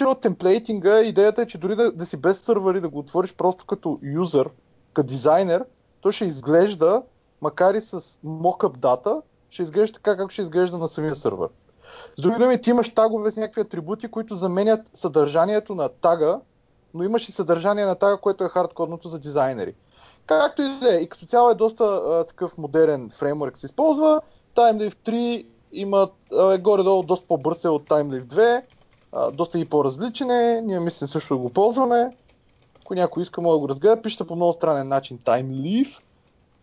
От темплейтинга, идеята е, че дори да, да си без сървъри, да го отвориш просто като юзър, като дизайнер, то ще изглежда, макар и с mock-up дата, ще изглежда така, както ще изглежда на самия сървър. С други думи, ти имаш тагове с някакви атрибути, които заменят съдържанието на тага, но имаш и съдържание на тага, което е хардкорното за дизайнери. Както и да е, и като цяло е доста а, такъв модерен фреймворк се използва. TimeLeaf 3 има, е горе-долу доста по-бърз е от TimeLeaf 2, а, доста и по-различен е, ние мислим също да го ползваме. Ако някой иска, може да го разгледа, пишете по много странен начин TimeLeaf.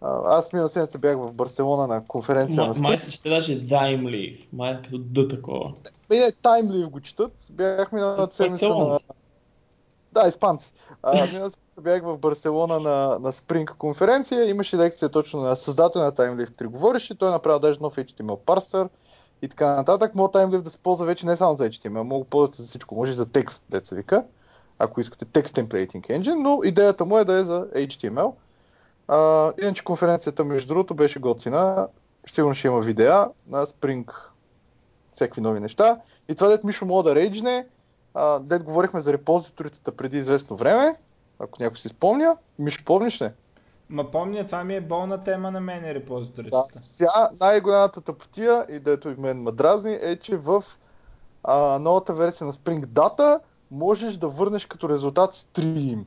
А, аз миналата седмица бях в Барселона на конференция Ма, на май се ще даже Leaf. Май е като Д такова. Бе, не, TimeLeaf го четат. Бяхме на седмица на... Да, испанци. А, миналата бях в Барселона на, на Spring конференция. Имаше лекция точно на създател на TimeLeaf 3 говореше. Той направил даже нов HTML парсър и така нататък. Може TimeLeaf да се ползва вече не само за HTML, мога да ползвате за всичко. Може и за текст, деца вика. Ако искате текст templating engine, но идеята му е да е за HTML. А, иначе конференцията, между другото, беше готина. Сигурно ще има видеа на Spring всякакви нови неща. И това дет Мишо мога да рейджне, а, дет говорихме за репозиторите преди известно време, ако някой си спомня. Мишо, помниш ли? Ма помня, това ми е болна тема на мен, репозиторите. Да, сега най-голямата тъпотия, и дето и мен ме дразни, е, че в а, новата версия на Spring Data можеш да върнеш като резултат стрим.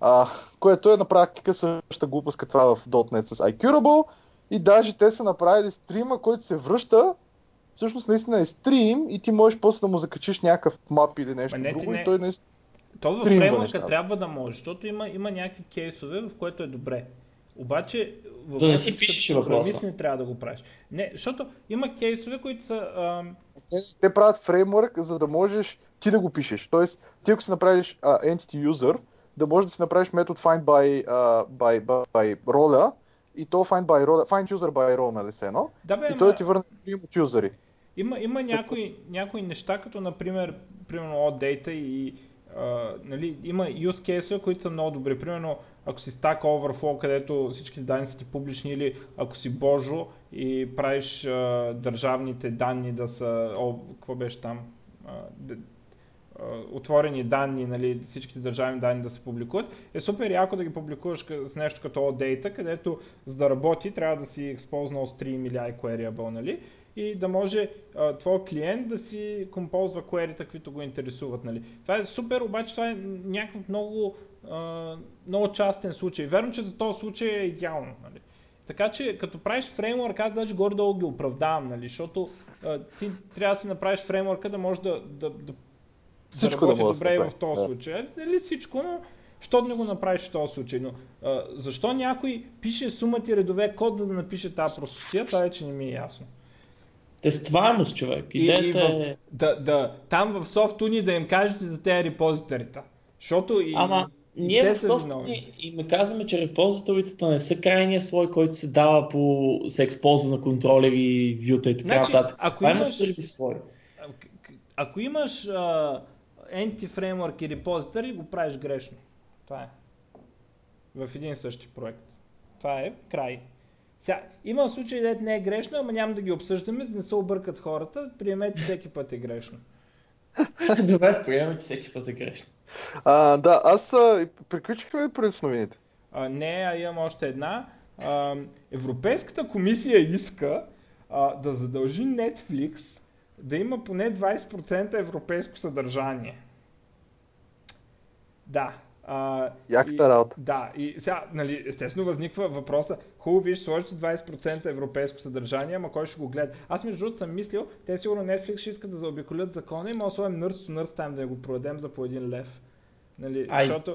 А, което е на практика същата глупост като това в .NET с iCurable. И даже те са направили стрима, който се връща, всъщност наистина е стрим и ти можеш после да му закачиш някакъв мап или нещо Ма не, друго не- и той наистина... То в фреймворка трябва да може, защото има, има някакви кейсове, в което е добре. Обаче, в Да не си пишеш въпроса. не трябва да го правиш. Не, защото има кейсове, които са... ам, Те, те правят фреймворк, за да можеш ти да го пишеш. Тоест, ти ако си направиш а, entity user, да можеш да си направиш метод find by, а, by, by, by роля и то find by роля, find user by role, нали се едно? да бе, И той ти върне стрим от юзери. има, има някои, някои неща, като например, примерно OData и нали, има use case които са много добри. Примерно, ако си Stack Overflow, където всички данни са ти публични или ако си Божо и правиш а, държавните данни да са, о, какво беше там, а, отворени данни, нали, всичките държавни данни да се публикуват, е супер яко да ги публикуваш с нещо като OData, където за да работи трябва да си експознал stream или iQueryable, нали? И да може а, твой клиент да си композва query каквито го интересуват. Нали. Това е супер, обаче това е някакъв много, а, много частен случай. Верно, че за този случай е идеално. Нали. Така че като правиш фреймворк, аз даже горе-долу ги оправдавам, нали, защото а, ти трябва да си направиш фреймворка да може да, да, да, Всичко да да може да добре и в този да. случай. Нали всичко, но що да не го направиш в този случай. Но а, защо някой пише сума ти редове код, за да напише тази простотия, това вече не ми е ясно. Тестваемост, човек. И, и Идеята е... да, да, там в SoftUni да им кажете за тези репозиторите. Защото и, Ама, и ние те в софтуни и ме казваме, че репозиторите не са крайния слой, който се дава по... се експозва на контролери, вюта и така Значи, нататък. ако е имаш- сервис слой. Ако имаш а, anti-framework и репозитори, го правиш грешно. Това е. В един същи проект. Това е край. Сега, има случаи, дет не е грешно, ама няма да ги обсъждаме, за да не се объркат хората. Приемете, че всеки път е грешно. *laughs* Добре, приемаме, че всеки път е грешно. А, да, аз а, приключихме през новините. А, не, а имам още една. А, Европейската комисия иска а, да задължи Netflix да има поне 20% европейско съдържание. Да. А, Яката работа. Да, и сега, нали, естествено възниква въпроса, хубаво виж, сложите 20% европейско съдържание, ама кой ще го гледа? Аз между другото съм мислил, те сигурно Netflix ще искат да заобиколят закона и може да сложим Nurse to Nurse там да го продадем за по един лев. Нали, Ай. защото,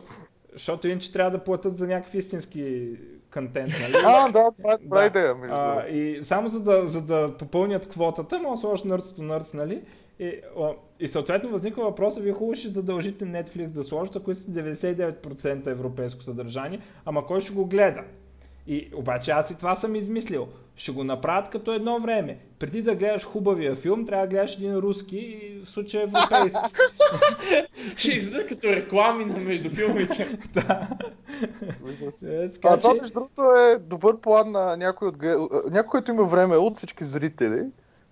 защото иначе трябва да платят за някакъв истински контент, нали? А, да, това е добра Да. идея, между А, и само за да, за да попълнят квотата, може да сложиш to Nerds, нали? И, и съответно възниква въпроса, вие хубаво ще задължите Netflix да сложат, ако искате 99% европейско съдържание, ама кой ще го гледа? И обаче аз и това съм измислил. Ще го направят като едно време. Преди да гледаш хубавия филм, трябва да гледаш един руски и в случая европейски. *laughs* Ще излиза като реклами на между филмите. *laughs* да. Е, А това, между другото, е добър план на някой, от, някой, който има време от всички зрители.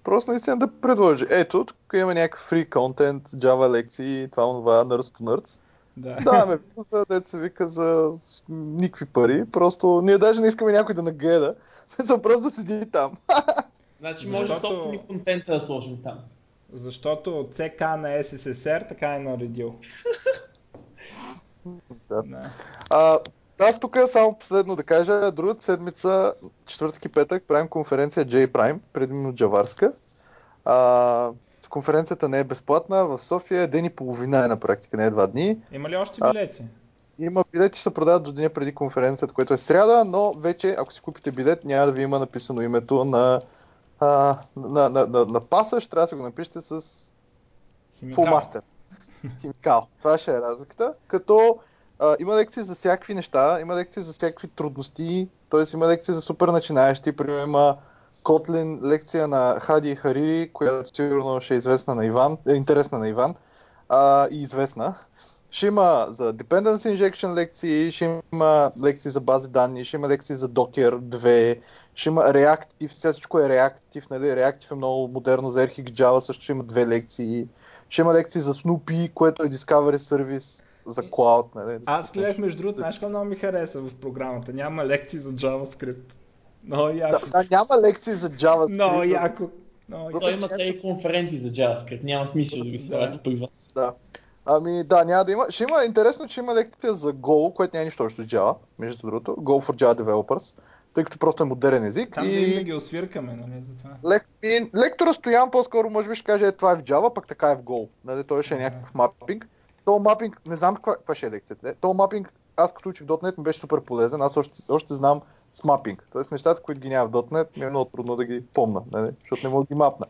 Просто наистина да предложи. Ето, тук има някакъв фри контент, Java лекции, това, това, Nerds to Nerds. да. Даваме видео, дето се вика за никакви пари. Просто ние даже не искаме някой да нагледа. Смисъл просто да седи там. *laughs* Значи може Защото- собствени контента да сложим там. Защото от ЦК на СССР така е наредил. *laughs* Да. Да. А, аз тук само последно да кажа, другата седмица, четвъртък и петък, правим конференция J-Prime, предимно джаварска. А, конференцията не е безплатна, в София е ден и половина е на практика, не е два дни. Има ли още А, билети? Има билети, ще се продават до деня преди конференцията, което е сряда, но вече, ако си купите билет, няма да ви има написано името на, а, на, на, на, на паса, ще трябва да си го напишете с. Full Master. Химикал. Това ще е разликата. Като а, има лекции за всякакви неща, има лекции за всякакви трудности, т.е. има лекции за супер начинаещи. Примерно има Kotlin лекция на Хади Харири, която сигурно ще е известна на Иван, е интересна на Иван а, и известна. Ще има за Dependency Injection лекции, ще има лекции за бази данни, ще има лекции за Docker 2, ще има Reactive, сега всичко е Reactive, нали? Reactive е много модерно за RxJava, също ще има две лекции. Ще има лекции за Snoopy, което е Discovery Service за Cloud. Нали? Аз гледах между другото, знаеш какво много ми хареса в програмата? Няма лекции за JavaScript. Много Да, яко. да, няма лекции за JavaScript. Много яко. Много яко. Той има тези конференции за JavaScript, няма смисъл да ги слагат Да. при вас. Да. Ами да, няма да има. Ще има интересно, че има лекция за Go, което няма нищо общо с Java, между другото. Go for Java Developers, тъй като просто е модерен език. Там и... да им да ги освиркаме, нали, за това. Лек... и лектора Стоян по-скоро може би ще каже, е, това е в Java, пък така е в Go. Нали, той ще е някакъв мапинг. То мапинг, не знам каква, каква ще е лекцията. То мапинг, аз като учих .NET ми беше супер полезен, аз още, още знам с мапинг. Тоест нещата, които ги няма в .NET, ми е много трудно да ги помна, нали, защото не мога да ги мапна.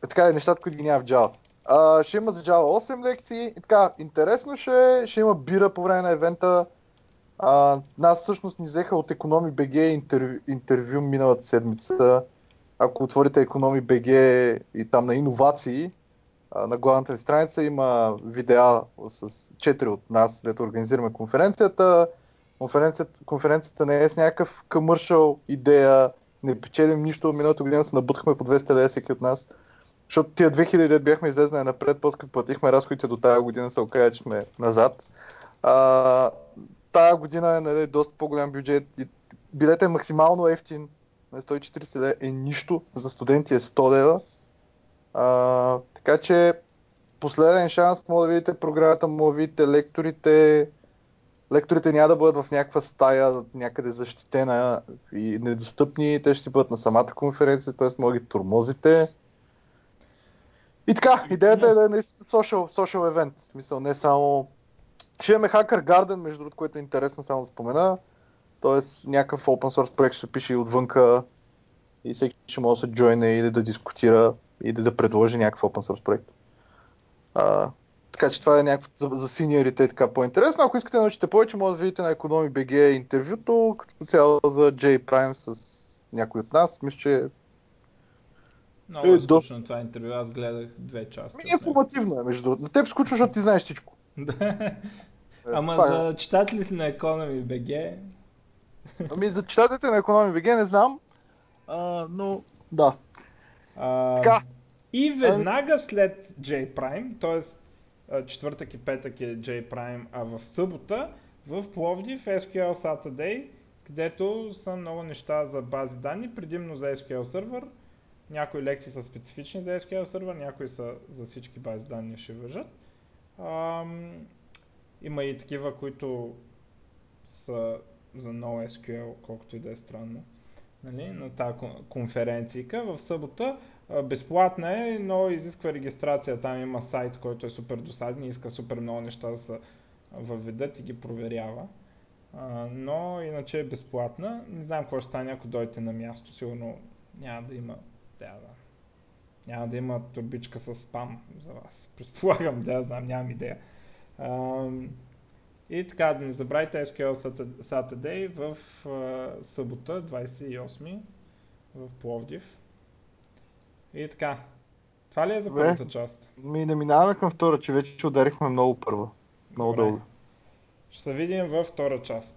Така е, нещата, които ги няма в Java. А, ще има за Java 8 лекции и така, интересно ще, е, ще има бира по време на евента. А, нас всъщност ни взеха от Economy BG интервю, интервю миналата седмица. Ако отворите Economy BG и там на иновации, на главната ни страница има видеа с 4 от нас, дето организираме конференцията. Конференцията, конференцията не е с някакъв комършъл идея, не печелим нищо. Миналата година се набутахме по 200 лева всеки от нас. Защото тия 2000 дет бяхме излезнали напред, после като платихме разходите до тази година се оказа, че сме назад. А, тая година е нали, доста по-голям бюджет и билет е максимално ефтин. На 140 лева е нищо, за студенти е 100 лева. А, така че последен шанс, може да видите програмата, може да видите лекторите. Лекторите няма да бъдат в някаква стая, някъде защитена и недостъпни. Те ще бъдат на самата конференция, т.е. може да ги тормозите. И така, идеята е да е наистина social, social event. В смисъл, не само... Ще имаме Hacker Garden, между другото, което е интересно само да спомена. Тоест, някакъв open source проект ще пише и отвънка и всеки ще може да се джойне или да дискутира или да предложи някакъв open source проект. А, така че това е някакво за, за синьорите така по-интересно. Ако искате да научите повече, може да видите на Economy BG интервюто, като цяло за J Prime с някой от нас. Мисля, че Много Е, е, до- това интервю, аз гледах две части. ми него. информативно е, между другото. На теб скучно, защото ти знаеш всичко. *laughs* Е, Ама това е. за читателите на Economy BG, Ами за читателите на Economy BG не знам. А, но да. А, така. И веднага след J-Prime, т.е. четвъртък и петък е J-Prime, а в събота в Пловдив SQL Saturday, където са много неща за бази данни, предимно за SQL Server. Някои лекции са специфични за SQL Server, някои са за всички бази данни ще въжат. Ам, има и такива, които са за NoSQL, колкото и да е странно. Нали, на тази конференцийка. В събота безплатна е, но изисква регистрация. Там има сайт, който е супер досаден и иска супер много неща да се въведат и ги проверява. Но иначе е безплатна. Не знам какво ще стане, ако дойдете на място. Сигурно няма да има. Да, да. Няма да има турбичка с спам за вас. *laughs* Предполагам, да, знам, нямам идея. И така, да не забравяйте SQL Saturday в събота, 28 в Пловдив. И така. Това ли е за първата част? Ми не минаваме към втора, че вече ударихме много първо. Много Добре. дълго. Ще се видим във втора част.